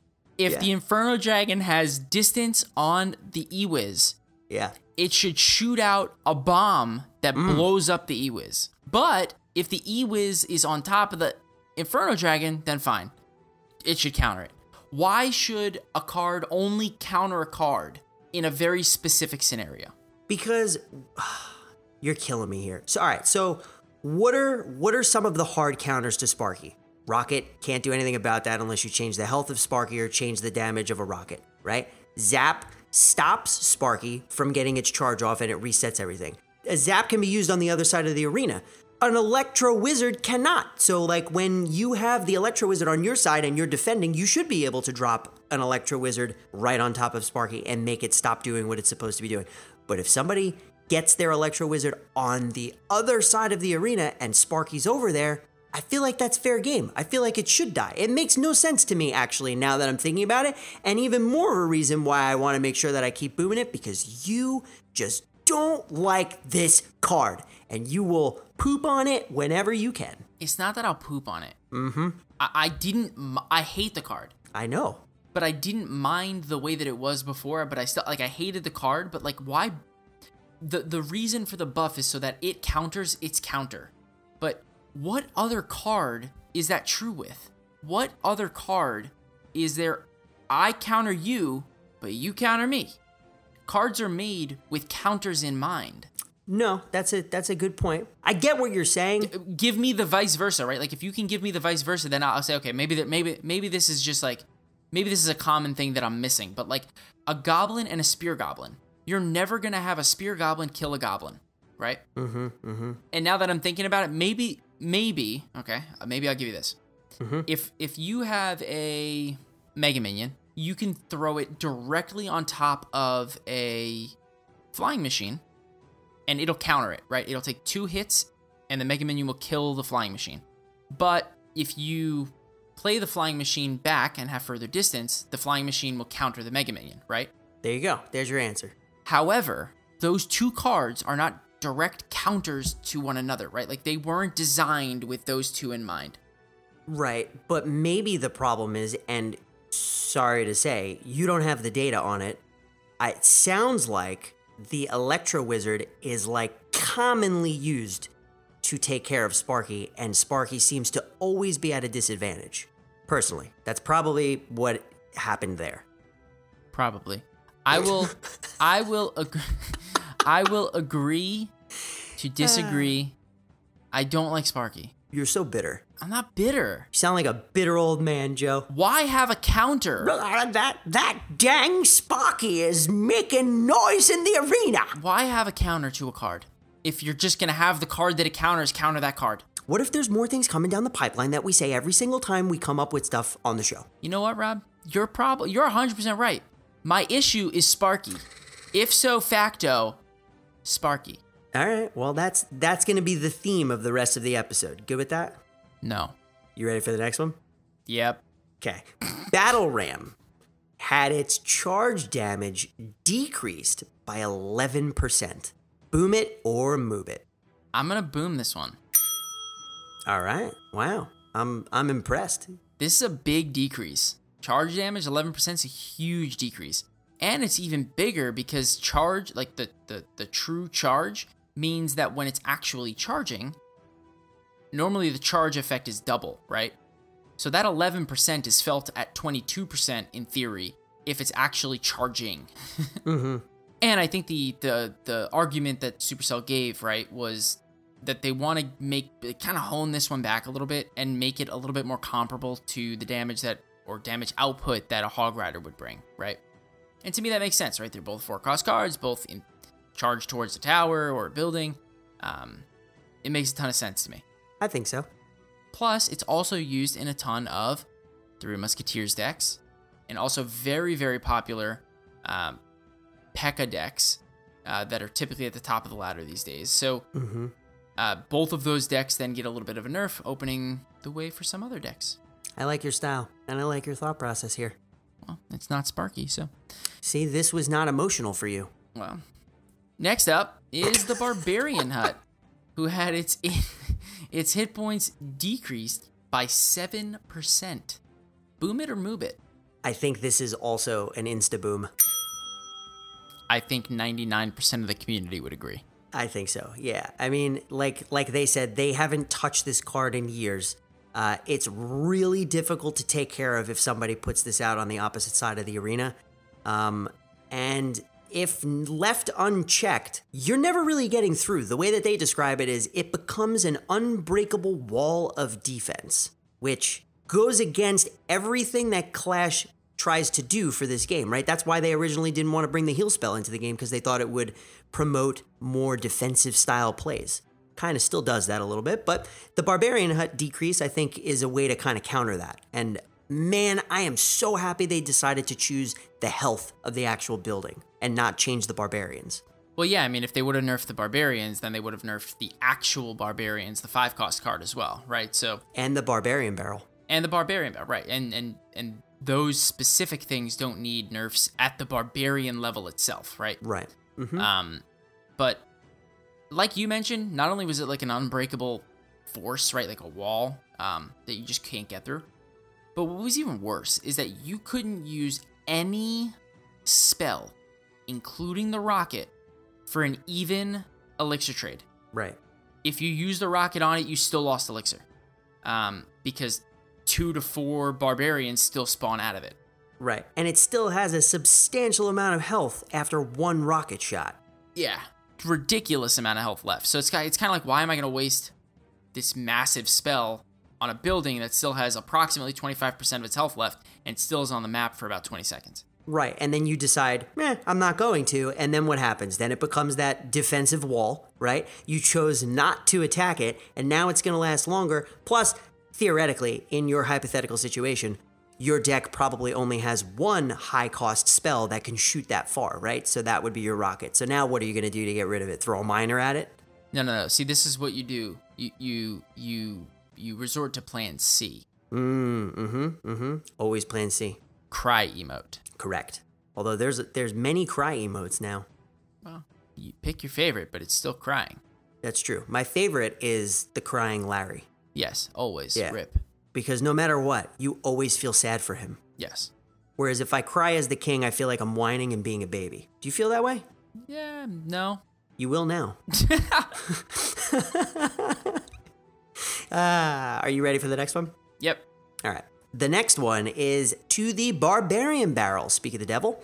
Speaker 2: If
Speaker 1: Yeah.
Speaker 2: the Inferno Dragon has distance on the Ewiz,
Speaker 1: Yeah.
Speaker 2: it should shoot out a bomb that
Speaker 1: Mm.
Speaker 2: blows up the Ewiz. But if the Ewiz is on top of the Inferno Dragon, then fine. It should counter it. Why should a card only counter a card in a very specific scenario?
Speaker 1: Because You're killing me here. So all right, so what are what are some of the hard counters to Sparky? Rocket can't do anything about that unless you change the health of Sparky or change the damage of a rocket, right? Zap stops Sparky from getting its charge off and it resets everything. A zap can be used on the other side of the arena. An Electro Wizard cannot. So, like, when you have the Electro Wizard on your side and you're defending, you should be able to drop an Electro Wizard right on top of Sparky and make it stop doing what it's supposed to be doing. But if somebody gets their Electro Wizard on the other side of the arena and Sparky's over there, I feel like that's fair game. I feel like it should die. It makes no sense to me, actually, now that I'm thinking about it. And even more of a reason why I want to make sure that I keep booming it because you just don't like this card and you will poop on it whenever you can.
Speaker 2: It's not that I'll poop on it. Mm-hmm. I, I didn't. m- I hate the card,
Speaker 1: I know.
Speaker 2: but I didn't mind the way that it was before. But I still like. I hated the card, but like, why? The the reason for the buff is so that it counters its counter. But what other card is that true with? What other card is there? I counter you, but you counter me. Cards are made with counters in mind.
Speaker 1: No, that's a that's a good point. I get what you're saying.
Speaker 2: give me the vice versa, right? Like if you can give me the vice versa, then I'll say, okay, maybe that maybe maybe this is just like maybe this is a common thing that I'm missing. But like a goblin and a spear goblin, you're never gonna have a spear goblin kill a goblin, right? Mm-hmm. Mm-hmm. And now that I'm thinking about it, maybe maybe okay, uh, maybe I'll give you this. If if you have a mega minion, you can throw it directly on top of a flying machine and it'll counter it, right? It'll take two hits and the Mega Minion will kill the flying machine. But if you play the flying machine back and have further distance, the flying machine will counter the Mega Minion, right?
Speaker 1: There you go. There's your answer.
Speaker 2: However, those two cards are not direct counters to one another, right? Like they weren't designed with those two in mind.
Speaker 1: Right, but maybe the problem is, and sorry to say, you don't have the data on it. It sounds like the Electro Wizard is like commonly used to take care of Sparky, and Sparky seems to always be at a disadvantage. Personally, that's probably what happened there.
Speaker 2: Probably. I will I will agree I will agree to disagree. I don't like Sparky.
Speaker 1: You're so bitter.
Speaker 2: I'm not bitter.
Speaker 1: You sound like a bitter old man, Joe.
Speaker 2: Why have a counter?
Speaker 1: Uh, that that dang Sparky is making noise in the arena.
Speaker 2: Why have a counter to a card? If you're just gonna have the card that it counters, counter that card.
Speaker 1: What if there's more things coming down the pipeline that we say every single time we come up with stuff on the show?
Speaker 2: You know what, Rob? You're prob you're 100% right. My issue is Sparky. If so facto, Sparky.
Speaker 1: All right. Well, that's that's going to be the theme of the rest of the episode. Good with that?
Speaker 2: No.
Speaker 1: You ready for the next one?
Speaker 2: Yep.
Speaker 1: Okay. Battle Ram had its charge damage decreased by 11%. Boom it or move it.
Speaker 2: I'm gonna boom this one.
Speaker 1: All right. Wow. I'm I'm impressed.
Speaker 2: This is a big decrease. Charge damage 11% is a huge decrease. And it's even bigger because charge, like the, the, the true charge, means that when it's actually charging, normally the charge effect is double, right? So that 11% is felt at 22% in theory if it's actually charging. Mm-hmm. And I think the, the the argument that Supercell gave, right, was that they want to make kind of hone this one back a little bit and make it a little bit more comparable to the damage that or damage output that a Hog Rider would bring, right? And to me that makes sense, right? They're both four cost cards, both in charge towards a tower or a building. Um, it makes a ton of sense to me.
Speaker 1: I think so.
Speaker 2: Plus, it's also used in a ton of Three Musketeers decks, and also very, very popular um, P.E.K.K.A decks uh, that are typically at the top of the ladder these days. So, uh, both of those decks then get a little bit of a nerf, opening the way for some other decks.
Speaker 1: I like your style and I like your thought process here.
Speaker 2: Well, it's not Sparky, so.
Speaker 1: See, this was not emotional for you.
Speaker 2: Well, next up is the Barbarian Hut, who had its its hit points decreased by seven percent. Boom it or move it.
Speaker 1: I think this is also an insta boom.
Speaker 2: I think 99% of the community would agree.
Speaker 1: I think so. Yeah. I mean, like like they said, they haven't touched this card in years. Uh, it's really difficult to take care of if somebody puts this out on the opposite side of the arena. Um, and if left unchecked, you're never really getting through. The way that they describe it is it becomes an unbreakable wall of defense, which goes against everything that Clash tries to do for this game, right? That's why they originally didn't want to bring the heal spell into the game because they thought it would promote more defensive style plays. Kind of still does that a little bit, but the Barbarian Hut decrease, I think, is a way to kind of counter that. And man, I am so happy they decided to choose the health of the actual building and not change the barbarians.
Speaker 2: Well, yeah, I mean, if they would have nerfed the barbarians, then they would have nerfed the actual barbarians, the five cost card as well, right? So
Speaker 1: and the barbarian barrel
Speaker 2: and the barbarian barrel, right? And and and those specific things don't need nerfs at the barbarian level itself, right?
Speaker 1: Right.
Speaker 2: Mm-hmm. Um, but like you mentioned, not only was it like an unbreakable force, right, like a wall um, that you just can't get through, but what was even worse is that you couldn't use any spell, including the rocket, for an even elixir trade.
Speaker 1: Right.
Speaker 2: If you use the rocket on it, you still lost elixir. Um, because two to four barbarians still spawn out of it.
Speaker 1: Right. And it still has a substantial amount of health after one rocket shot.
Speaker 2: Yeah. Ridiculous amount of health left. So it's, it's kind of like, why am I going to waste this massive spell on a building that still has approximately 25% of its health left and still is on the map for about 20 seconds.
Speaker 1: Right. And then you decide, eh, I'm not going to. And then what happens? Then it becomes that defensive wall, right? You chose not to attack it, and now it's going to last longer. Plus, theoretically, in your hypothetical situation, your deck probably only has one high cost spell that can shoot that far, right? So that would be your rocket. So now what are you going to do to get rid of it? Throw a miner at it?
Speaker 2: No, no, no. See, this is what you do. You you you you resort to plan C.
Speaker 1: Mm, mm-hmm, mm-hmm. Always plan C.
Speaker 2: Cry emote.
Speaker 1: Correct. Although there's there's many cry emotes now.
Speaker 2: Well, you pick your favorite, but it's still crying.
Speaker 1: That's true. My favorite is the crying Larry.
Speaker 2: Yes, always. Yeah. Rip.
Speaker 1: Because no matter what, you always feel sad for him.
Speaker 2: Yes.
Speaker 1: Whereas if I cry as the king, I feel like I'm whining and being a baby. Do you feel that way?
Speaker 2: Yeah, no.
Speaker 1: You will now. Ah, are you ready for the next one?
Speaker 2: Yep.
Speaker 1: All right. The next one is to the Barbarian Barrel, speak of the devil,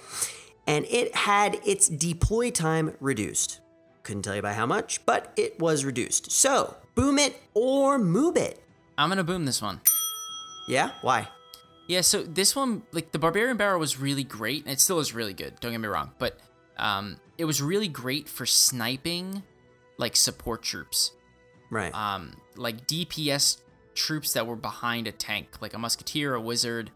Speaker 1: and it had its deploy time reduced. Couldn't tell you by how much, but it was reduced. So, boom it or move it.
Speaker 2: I'm gonna boom this one.
Speaker 1: Yeah? Why?
Speaker 2: Yeah, so this one, like the Barbarian Barrel was really great, and it still is really good, don't get me wrong, but um, it was really great for sniping like support troops.
Speaker 1: Right.
Speaker 2: Um, like DPS troops that were behind a tank, like a musketeer, a wizard,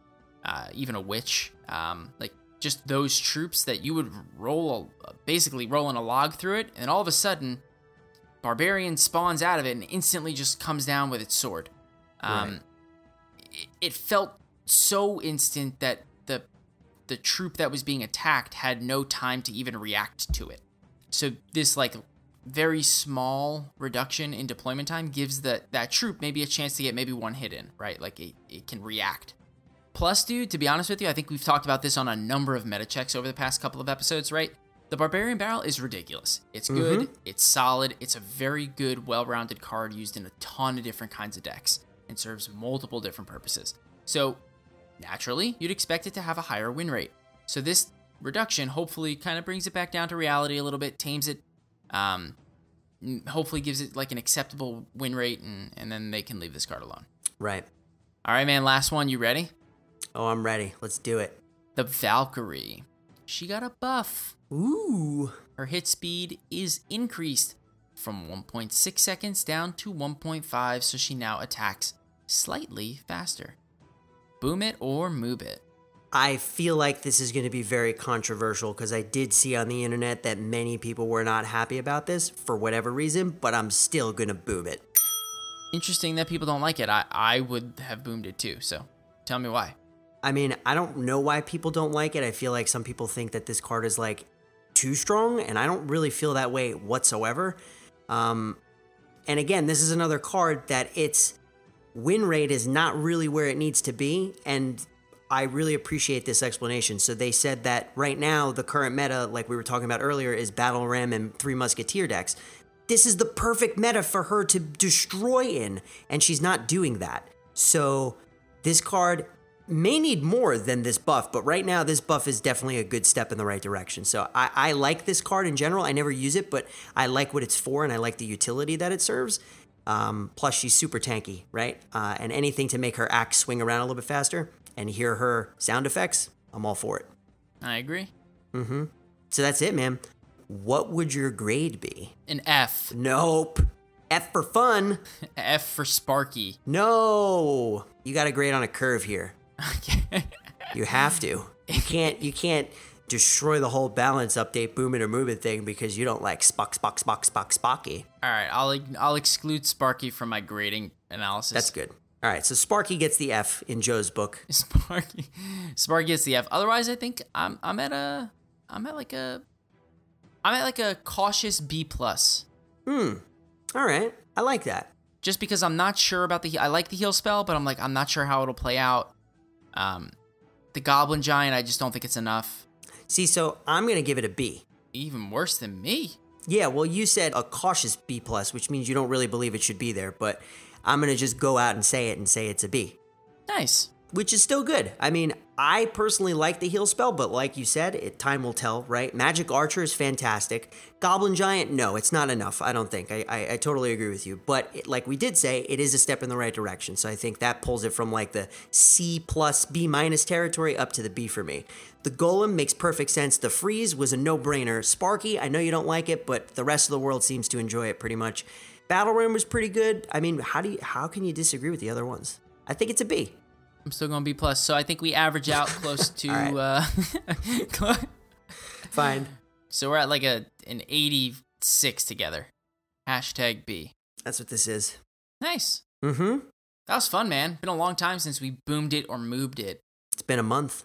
Speaker 2: uh, even a witch. Um, like just those troops that you would roll, a, basically rolling a log through it, and all of a sudden, barbarian spawns out of it and instantly just comes down with its sword. Um, right. It, felt so instant that the the troop that was being attacked had no time to even react to it. So this like very small reduction in deployment time gives that that troop maybe a chance to get maybe one hit in, right? Like it, it can react. Plus, dude, to be honest with you, I think we've talked about this on a number of meta checks over the past couple of episodes, right? The Barbarian Barrel is ridiculous. It's good, mm-hmm. it's solid, it's a very good, well rounded card used in a ton of different kinds of decks and serves multiple different purposes. So, naturally, you'd expect it to have a higher win rate. So, this reduction hopefully kind of brings it back down to reality a little bit, tames it um, hopefully gives it like an acceptable win rate, and and then they can leave this card alone.
Speaker 1: Right.
Speaker 2: All right, man. Last one. You ready?
Speaker 1: Oh, I'm ready. Let's do it.
Speaker 2: The Valkyrie. She got a buff.
Speaker 1: Ooh.
Speaker 2: Her hit speed is increased from 1.6 seconds down to 1.5, so she now attacks slightly faster. Boom it or move it.
Speaker 1: I feel like this is going to be very controversial because I did see on the internet that many people were not happy about this for whatever reason, but I'm still going to boom it.
Speaker 2: Interesting that people don't like it. I, I would have boomed it too, so tell me why.
Speaker 1: I mean, I don't know why people don't like it. I feel like some people think that this card is like too strong, and I don't really feel that way whatsoever. Um, and again, this is another card that its win rate is not really where it needs to be, and I really appreciate this explanation. So they said that right now the current meta, like we were talking about earlier, is Battle Ram and Three Musketeer decks. This is the perfect meta for her to destroy in, and she's not doing that. So this card may need more than this buff, but right now this buff is definitely a good step in the right direction. So I, I like this card in general. I never use it, but I like what it's for and I like the utility that it serves. Um, plus, she's super tanky, right? Uh, and anything to make her axe swing around a little bit faster and hear her sound effects, I'm all for it.
Speaker 2: I agree. Mm-hmm.
Speaker 1: So that's it, man. What would your grade be?
Speaker 2: An F.
Speaker 1: Nope. F for fun.
Speaker 2: F for Sparky.
Speaker 1: No. You got to grade on a curve here.
Speaker 2: Okay.
Speaker 1: You have to. You can't. You can't destroy the whole balance update, boom it or move it thing because you don't like Spock, Spock, Spock, Spock, Spocky.
Speaker 2: All right, I'll I'll exclude Sparky from my grading analysis.
Speaker 1: That's good. All right, so Sparky gets the F in Joe's book.
Speaker 2: Sparky. Sparky gets the F. Otherwise, I think I'm I'm at a I'm at like a I'm at like a cautious B plus. Hmm.
Speaker 1: All right, I like that.
Speaker 2: Just because I'm not sure about the he- I like the heal spell, but I'm like I'm not sure how it'll play out. Um, the Goblin Giant, I just don't think it's enough.
Speaker 1: See, so I'm gonna give it a B.
Speaker 2: Even worse than me.
Speaker 1: Yeah, well, you said a cautious B plus, which means you don't really believe it should be there, but I'm gonna just go out and say it and say it's a B.
Speaker 2: Nice.
Speaker 1: which is still good. I mean, I personally like the heal spell, but like you said, it time will tell, right? Magic Archer is fantastic. Goblin Giant, no, it's not enough. I don't think. I I, I totally agree with you. But it, like we did say, it is a step in the right direction. So I think that pulls it from like the C plus B minus territory up to the B for me. The Golem makes perfect sense. The Freeze was a no brainer. Sparky, I know you don't like it, but the rest of the world seems to enjoy it pretty much. Battle Ram was pretty good. I mean, how do you how can you disagree with the other ones? I think it's a B.
Speaker 2: I'm still gonna B plus. So I think we average out close to.
Speaker 1: All
Speaker 2: uh,
Speaker 1: Fine.
Speaker 2: so we're at like a an 86 together. Hashtag B.
Speaker 1: That's what this is.
Speaker 2: Nice.
Speaker 1: Mm-hmm.
Speaker 2: That was fun, man. Been a long time since we boomed it or moved it.
Speaker 1: It's been a month.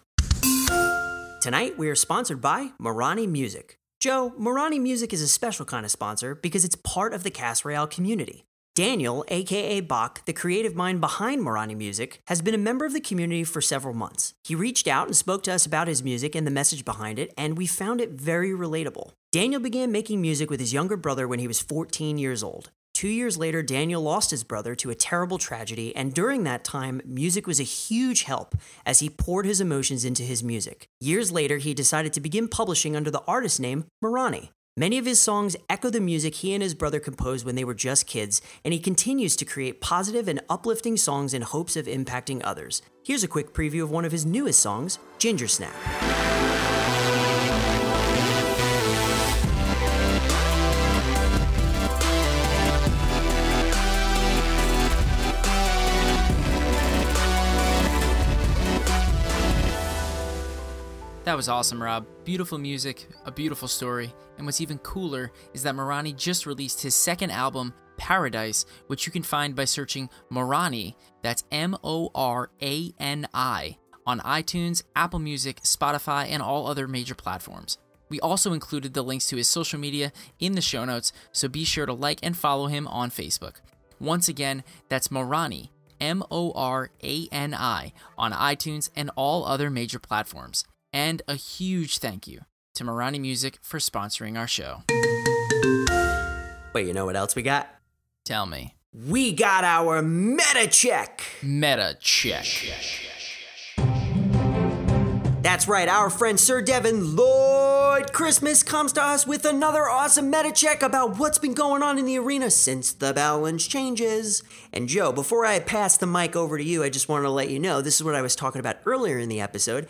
Speaker 1: Tonight we are sponsored by Morani Music. Joe, Morani Music is a special kind of sponsor because it's part of the Clash Royale community. Daniel, aka Bach, the creative mind behind Morani Music, has been a member of the community for several months. He reached out and spoke to us about his music and the message behind it, and we found it very relatable. Daniel began making music with his younger brother when he was 14 years old. Two years later, Daniel lost his brother to a terrible tragedy, and during that time, music was a huge help as he poured his emotions into his music. Years later, he decided to begin publishing under the artist name Morani. Many of his songs echo the music he and his brother composed when they were just kids, and he continues to create positive and uplifting songs in hopes of impacting others. Here's a quick preview of one of his newest songs, Ginger Snap.
Speaker 2: That was awesome, Rob. Beautiful music, a beautiful story, and what's even cooler is that Morani just released his second album, Paradise, which you can find by searching Morani, that's M O R A N I, on iTunes, Apple Music, Spotify, and all other major platforms. We also included the links to his social media in the show notes, so be sure to like and follow him on Facebook. Once again, that's Morani, M O R A N I, on iTunes and all other major platforms. And a huge thank you to Morani Music for sponsoring our show.
Speaker 1: Wait, you know what else we got?
Speaker 2: Tell me.
Speaker 1: We got our meta check.
Speaker 2: Meta check.
Speaker 1: That's right, our friend Sir Devin Lloyd Christmas comes to us with another awesome meta check about what's been going on in the arena since the balance changes. And Joe, before I pass the mic over to you, I just wanted to let you know this is what I was talking about earlier in the episode.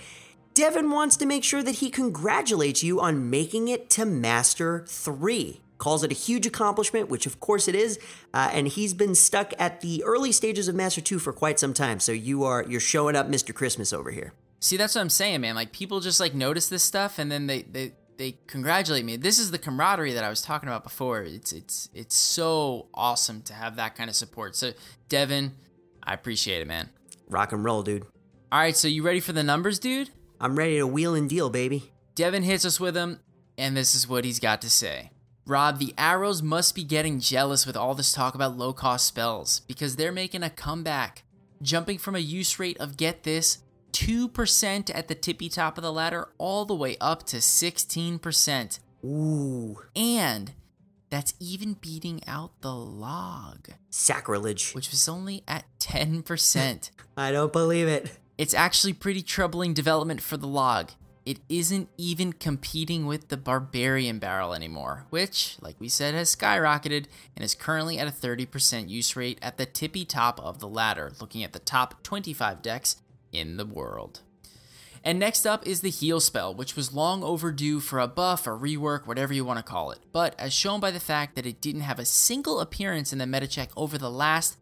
Speaker 1: Devin wants to make sure that he congratulates you on making it to Master 3. Calls it a huge accomplishment, which of course it is, uh, and he's been stuck at the early stages of Master 2 for quite some time. So you are you're showing up Mr. Christmas over here.
Speaker 2: See, that's what I'm saying, man. Like people just like notice this stuff and then they they they congratulate me. This is the camaraderie that I was talking about before. It's it's it's so awesome to have that kind of support. So, Devin, I appreciate it, man.
Speaker 1: Rock and roll, dude.
Speaker 2: All right, so you ready for the numbers, dude?
Speaker 1: I'm ready to wheel and deal, baby.
Speaker 2: Devin hits us with him, and this is what he's got to say. Rob, the arrows must be getting jealous with all this talk about low cost spells because they're making a comeback, jumping from a use rate of get this 2% at the tippy top of the ladder all the way up to 16%.
Speaker 1: Ooh,
Speaker 2: And that's even beating out the log,
Speaker 1: sacrilege.
Speaker 2: which was only at 10%.
Speaker 1: I don't believe it.
Speaker 2: It's actually pretty troubling development for the log. It isn't even competing with the Barbarian barrel anymore, which, like we said, has skyrocketed and is currently at a 30% use rate at the tippy top of the ladder, looking at the top 25 decks in the world. And next up is the heal spell, which was long overdue for a buff or rework, whatever you want to call it. But as shown by the fact that it didn't have a single appearance in the meta check over the last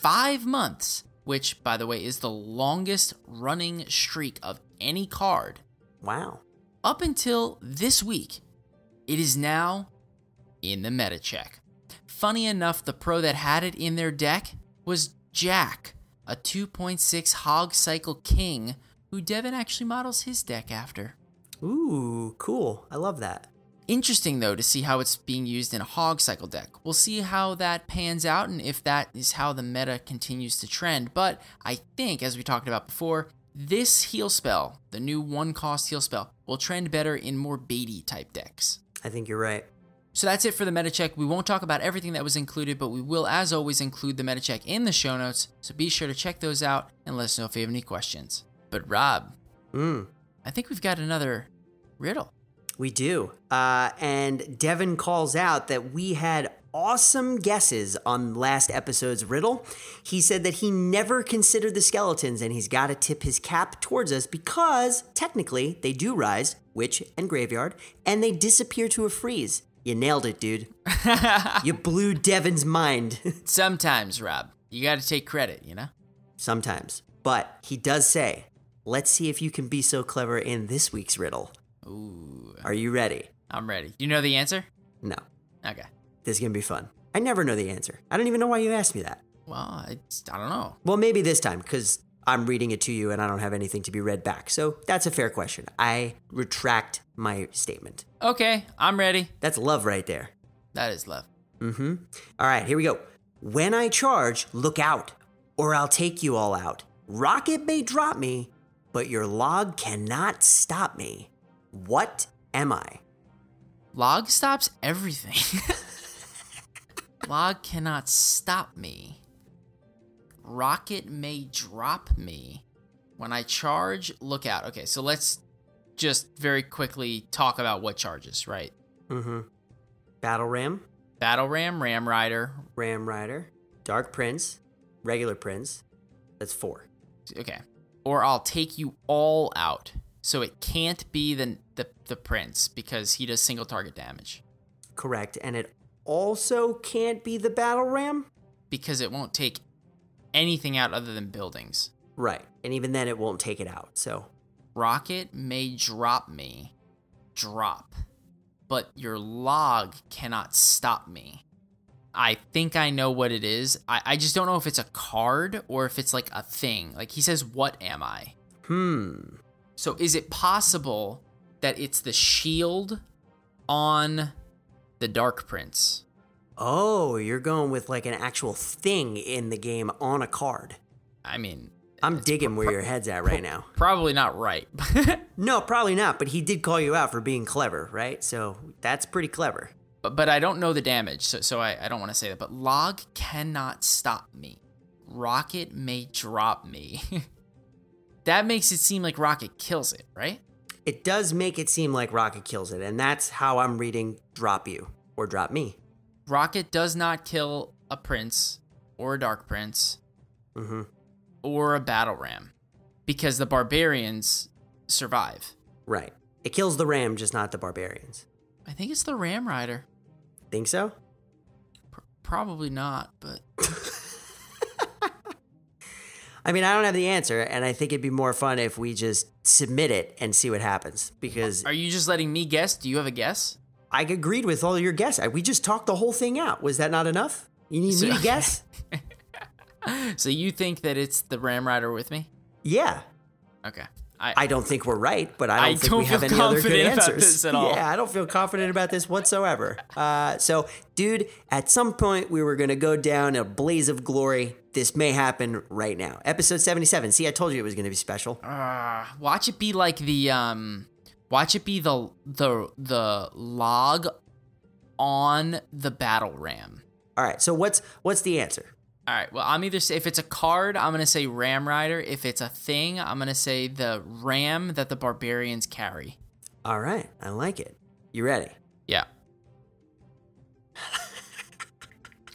Speaker 2: five months, which, by the way, is the longest running streak of any card,
Speaker 1: Wow.
Speaker 2: up until this week, it is now in the meta check. Funny enough, the pro that had it in their deck was Jack, a 2.6 Hog Cycle King, who Devin actually models his deck after.
Speaker 1: Ooh, cool. I love that.
Speaker 2: Interesting though to see how it's being used in a hog cycle deck. We'll see how that pans out and if that is how the meta continues to trend. But I think, as we talked about before, this heal spell, the new one cost heal spell, will trend better in more baity type decks.
Speaker 1: I think you're right.
Speaker 2: So that's it for the meta check. We won't talk about everything that was included, but we will, as always, include the meta check in the show notes. So be sure to check those out and let us know if you have any questions. But Rob,
Speaker 1: Mm,
Speaker 2: I think we've got another riddle.
Speaker 1: We do. Uh, and Devin calls out that we had awesome guesses on last episode's riddle. He said that he never considered the skeletons and he's got to tip his cap towards us because technically they do rise, witch and graveyard, and they disappear to a freeze. You nailed it, dude. you blew Devin's mind.
Speaker 2: Sometimes, Rob, you got to take credit, you know?
Speaker 1: Sometimes. But he does say, let's see if you can be so clever in this week's riddle.
Speaker 2: Ooh,
Speaker 1: Are you ready?
Speaker 2: I'm ready. You know the answer?
Speaker 1: No.
Speaker 2: Okay.
Speaker 1: This is going to be fun. I never know the answer. I don't even know why you asked me that.
Speaker 2: Well, it's, I don't know.
Speaker 1: Well, maybe this time, because I'm reading it to you and I don't have anything to be read back. So that's a fair question. I retract my statement.
Speaker 2: Okay, I'm ready.
Speaker 1: That's love right there.
Speaker 2: That is love.
Speaker 1: Mm-hmm. All right, here we go. When I charge, look out, or I'll take you all out. Rocket may drop me, but your log cannot stop me. What am I?
Speaker 2: Log stops everything. Log cannot stop me. Rocket may drop me. When I charge, look out. Okay, so let's just very quickly talk about what charges, right?
Speaker 1: Mm-hmm. Battle Ram,
Speaker 2: Battle Ram, Ram Rider.
Speaker 1: Ram Rider, Dark Prince, Regular Prince. That's four.
Speaker 2: Okay. Or I'll take you all out. So it can't be the, the, the prince because he does single target damage.
Speaker 1: Correct. And it also can't be the Battle Ram?
Speaker 2: Because it won't take anything out other than buildings.
Speaker 1: Right. And even then, it won't take it out. So,
Speaker 2: Rocket may drop me. Drop. But your log cannot stop me. I think I know what it is. I, I just don't know if it's a card or if it's like a thing. Like he says, What am I?
Speaker 1: hmm.
Speaker 2: So is it possible that it's the shield on the Dark Prince?
Speaker 1: Oh, you're going with like an actual thing in the game on a card.
Speaker 2: I mean,
Speaker 1: I'm digging where your head's at right now.
Speaker 2: probably not right.
Speaker 1: No, probably not, but he did call you out for being clever, right? So that's pretty clever.
Speaker 2: but, but I don't know the damage, so, so I, I don't want to say that. But Log cannot stop me. Rocket may drop me. that makes it seem like Rocket kills it, right?
Speaker 1: It does make it seem like Rocket kills it, and that's how I'm reading Drop You or Drop Me.
Speaker 2: Rocket does not kill a prince or a dark prince
Speaker 1: Mm-hmm.
Speaker 2: or a battle ram because the barbarians survive.
Speaker 1: Right. It kills the Ram, just not the Barbarians.
Speaker 2: I think it's the Ram Rider.
Speaker 1: Think so?
Speaker 2: Pr- probably not, but
Speaker 1: I mean, I don't have the answer, and I think it'd be more fun if we just submit it and see what happens. Because
Speaker 2: are you just letting me guess? Do you have a guess?
Speaker 1: I agreed with all your guess. We just talked the whole thing out. Was that not enough? You need me to guess?
Speaker 2: So you think that it's the Ram Rider with me?
Speaker 1: Yeah.
Speaker 2: Okay. I,
Speaker 1: I don't think we're right, but I don't
Speaker 2: I
Speaker 1: think
Speaker 2: don't
Speaker 1: we have any other good answers.
Speaker 2: at all.
Speaker 1: Yeah, I don't feel confident about this whatsoever. Uh, so, dude, at some point we were gonna go down a blaze of glory. This may happen right now. Episode seventy-seven. See, I told you it was gonna be special.
Speaker 2: uh, watch it be like the um watch it be the the the log on the battle ram.
Speaker 1: All right. So what's what's the answer?
Speaker 2: All right. Well, I'm either say if it's a card, I'm gonna say Ram Rider. If it's a thing, I'm gonna say the ram that the barbarians carry.
Speaker 1: All right, I like it. You ready?
Speaker 2: Yeah.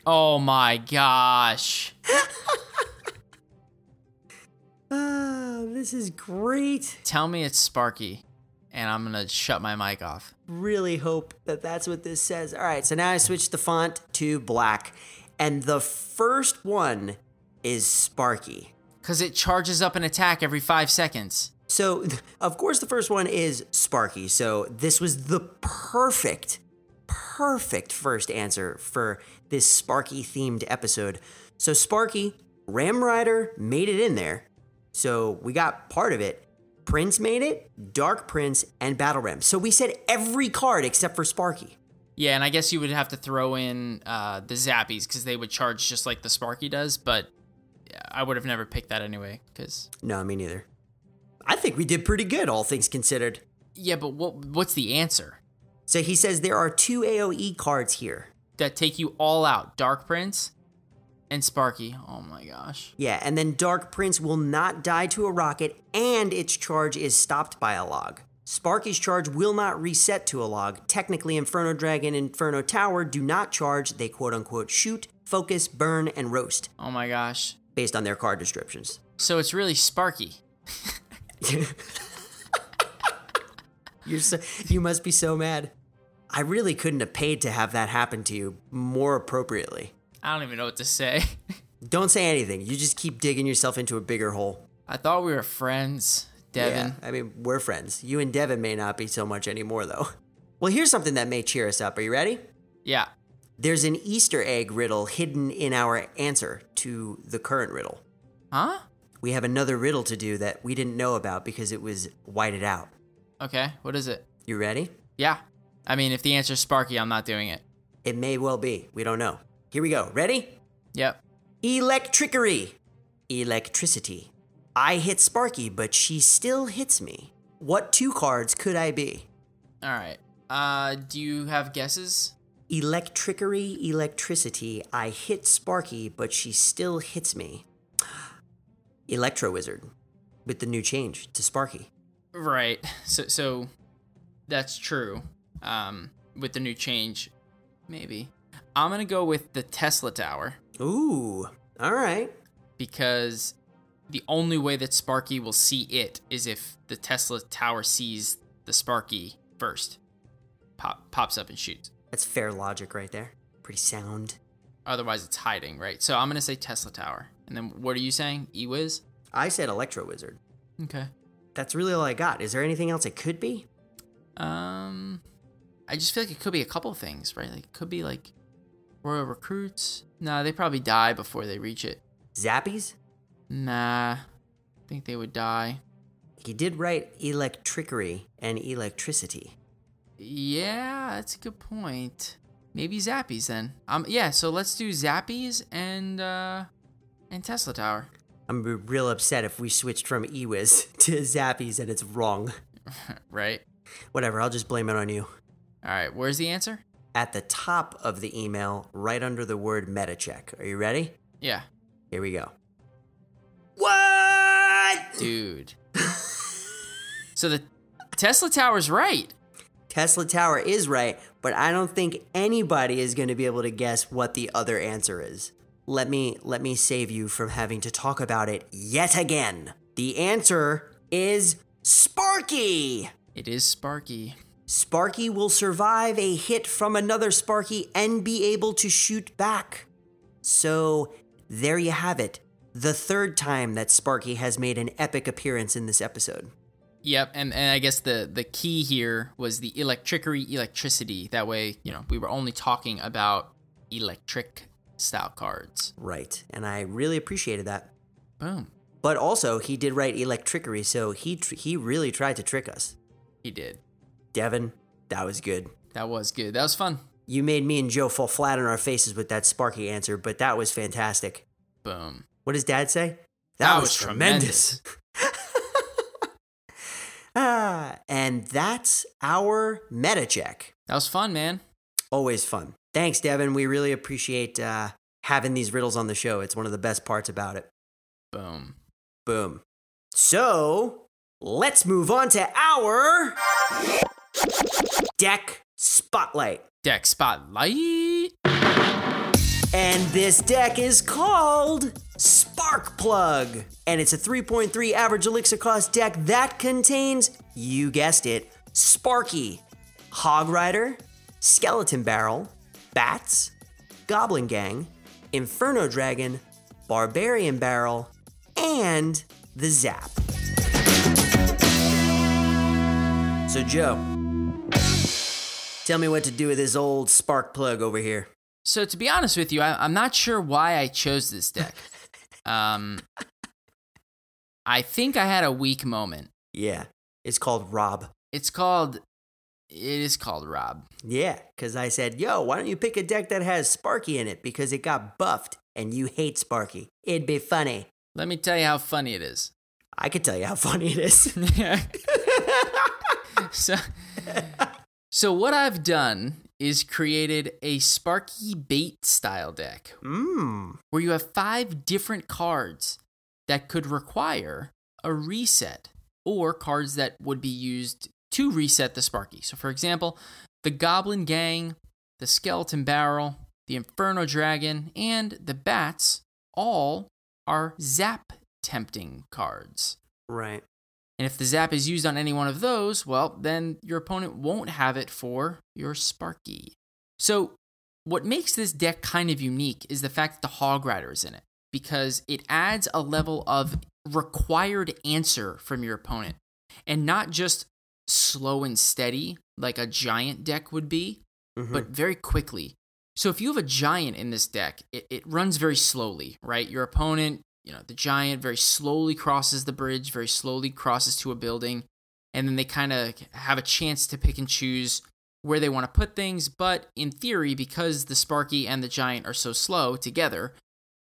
Speaker 2: oh my gosh.
Speaker 1: Oh, this is great.
Speaker 2: Tell me it's Sparky, and I'm gonna shut my mic off.
Speaker 1: Really hope that that's what this says. All right, so now I switched the font to black, and the first one is Sparky.
Speaker 2: Cause it charges up an attack every five seconds.
Speaker 1: So, of course, the first one is Sparky. So, this was the perfect, perfect first answer for this Sparky themed episode. So, Sparky, Ram Rider made it in there. So, we got part of it. Prince made it, Dark Prince, and Battle Ram. So, we said every card except for Sparky.
Speaker 2: Yeah, and I guess you would have to throw in uh, the Zappies because they would charge just like the Sparky does, but I would have never picked that anyway. Because
Speaker 1: No, me neither. I think we did pretty good, all things considered.
Speaker 2: yeah, but what what's the answer?
Speaker 1: So, he says there are two AoE cards here.
Speaker 2: That take you all out: Dark Prince and Sparky. Oh my gosh.
Speaker 1: Yeah, and then Dark Prince will not die to a rocket, and its charge is stopped by a log. Sparky's charge will not reset to a log. Technically, Inferno Dragon and Inferno Tower do not charge, they quote unquote shoot, focus, burn, and roast,
Speaker 2: Oh my gosh.
Speaker 1: based on their card descriptions.
Speaker 2: So it's really Sparky.
Speaker 1: You're so, you must be so mad. I really couldn't have paid to have that happen to you more appropriately.
Speaker 2: I don't even know what to say.
Speaker 1: Don't say anything. You just keep digging yourself into a bigger hole.
Speaker 2: I thought we were friends, Devin.
Speaker 1: Yeah, I mean, we're friends. You and Devin may not be so much anymore, though. Well, here's something that may cheer us up. Are you ready?
Speaker 2: Yeah.
Speaker 1: There's an Easter egg riddle hidden in our answer to the current riddle.
Speaker 2: Huh?
Speaker 1: We have another riddle to do that we didn't know about because it was whited out.
Speaker 2: Okay. What is it?
Speaker 1: You ready?
Speaker 2: Yeah. I mean, if the answer's Sparky, I'm not doing it.
Speaker 1: It may well be. We don't know. Here we go. Ready?
Speaker 2: Yep.
Speaker 1: Electrickery. Electricity. I hit Sparky, but she still hits me. What two cards could I be?
Speaker 2: All right. Uh, do you have guesses?
Speaker 1: Electrickery, electricity. I hit Sparky, but she still hits me. Electro Wizard, with the new change to Sparky.
Speaker 2: Right. So, so that's true. Um, with the new change, maybe. I'm gonna go with the Tesla Tower
Speaker 1: Ooh, all right.
Speaker 2: because the only way that Sparky will see it is if the Tesla Tower sees the Sparky first. Pop pops up and shoots.
Speaker 1: That's fair logic right there. Pretty sound.
Speaker 2: Otherwise, it's hiding, right? So I'm gonna say Tesla Tower. And then what are you saying? Ewiz?
Speaker 1: I said Electro Wizard.
Speaker 2: Okay.
Speaker 1: That's really all I got. Is there anything else it could be?
Speaker 2: Um, I just feel like it could be a couple things, right? Like it could be like Royal Recruits. Nah, they probably die before they reach it.
Speaker 1: Zappies?
Speaker 2: Nah, I think they would die.
Speaker 1: He did write electrickery and electricity.
Speaker 2: Yeah, that's a good point. Maybe Zappies then. Um, yeah. So let's do Zappies and uh, and Tesla Tower.
Speaker 1: I'm real upset if we switched from Ewiz to Zappies and it's wrong.
Speaker 2: right.
Speaker 1: Whatever, I'll just blame it on you.
Speaker 2: All right. Where's the answer?
Speaker 1: At the top of the email, right under the word meta check. Are you ready?
Speaker 2: Yeah,
Speaker 1: Here we go. What?
Speaker 2: dude. so the Tesla Tower's right.
Speaker 1: Tesla Tower is right, but I don't think anybody is going to be able to guess what the other answer is. Let me let me save you from having to talk about it yet again. The answer is Sparky.
Speaker 2: It is Sparky.
Speaker 1: Sparky will survive a hit from another Sparky and be able to shoot back. So, there you have it. The third time that Sparky has made an epic appearance in this episode.
Speaker 2: Yep, and, and I guess the the key here was the electricery electricity. That way, you know, we were only talking about electric style cards.
Speaker 1: Right. And I really appreciated that.
Speaker 2: Boom.
Speaker 1: But also, he did write electricery, so he tr- he really tried to trick us.
Speaker 2: He did.
Speaker 1: Devin, that was good.
Speaker 2: That was good. That was fun.
Speaker 1: You made me and Joe fall flat on our faces with that Sparky answer, but that was fantastic.
Speaker 2: Boom.
Speaker 1: What does Dad say?
Speaker 2: That was tremendous.
Speaker 1: ah, and that's our meta check.
Speaker 2: That was fun, man.
Speaker 1: Always fun. Thanks, Devin. We really appreciate uh, having these riddles on the show. It's one of the best parts about it.
Speaker 2: Boom.
Speaker 1: Boom. So let's move on to our deck spotlight.
Speaker 2: Deck spotlight.
Speaker 1: And this deck is called Spark Plug. And it's a 3.3 average elixir cost deck that contains, you guessed it, Sparky, Hog Rider, Skeleton Barrel, Bats, Goblin Gang, Inferno Dragon, Barbarian Barrel, and the Zap. So, Joe, tell me what to do with this old spark plug over here.
Speaker 2: So to be honest with you, I, am not sure why I chose this deck. Um, I think I had a weak moment.
Speaker 1: Yeah, it's called Rob.
Speaker 2: It's called. It is called Rob.
Speaker 1: Yeah, because I said, "Yo, why don't you pick a deck that has Sparky in it because it got buffed and you hate Sparky? It'd be funny."
Speaker 2: Let me tell you how funny it is.
Speaker 1: I could tell you how funny it is.
Speaker 2: so, so what I've done is created a Sparky bait style deck
Speaker 1: mm.
Speaker 2: where you have five different cards that could require a reset or cards that would be used to reset the Sparky. So, for example, the Goblin Gang, the Skeleton Barrel, the Inferno Dragon, and the Bats all are zap tempting cards.
Speaker 1: Right.
Speaker 2: And if the zap is used on any one of those, well, then your opponent won't have it for your Sparky. So, what makes this deck kind of unique is the fact that the Hog Rider is in it, because it adds a level of required answer from your opponent, and not just slow and steady like a giant deck would be, mm-hmm. but very quickly. So, if you have a giant in this deck, it, it runs very slowly, right? Your opponent you know, the giant very slowly crosses the bridge, very slowly crosses to a building, and then they kind of have a chance to pick and choose where they want to put things. But in theory, because the Sparky and the giant are so slow together,